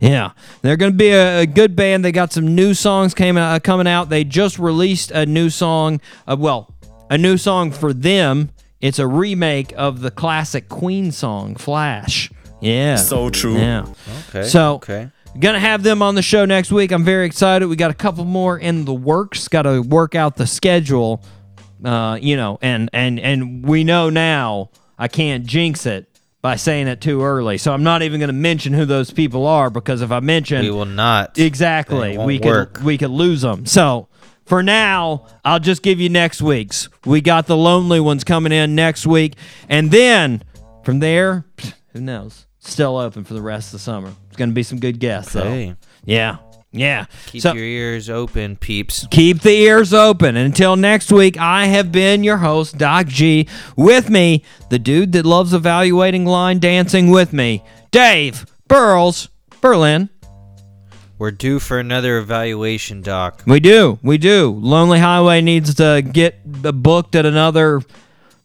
Yeah, they're going to be a, a good band. They got some new songs came uh, coming out. They just released a new song. Uh, well, a new song for them. It's a remake of the classic Queen song "Flash." Yeah, So true. yeah. Okay. So, okay. gonna have them on the show next week. I'm very excited. We got a couple more in the works. Got to work out the schedule. Uh, you know, and and and we know now I can't jinx it by saying it too early. So I'm not even gonna mention who those people are because if I mention We will not. exactly, we work. could we could lose them. So. For now, I'll just give you next week's. We got the lonely ones coming in next week, and then from there, who knows? Still open for the rest of the summer. It's going to be some good guests. Hey, Yeah, yeah. keep So your ears open, peeps. keep the ears open. Until next week, I have been your host, Doc G. With me, the dude that loves evaluating line dancing with me, Dave Burles Berlin. We're due for another evaluation, Doc. We do. We do. Lonely Highway needs to get booked at another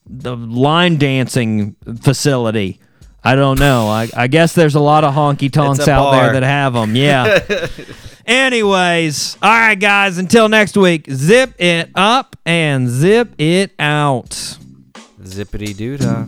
the line dancing facility. I don't know. I, I guess there's a lot of honky tonks out there that have them. Yeah. Anyways, all right, guys. Until next week, zip it up and zip it out. Zippity doo dah.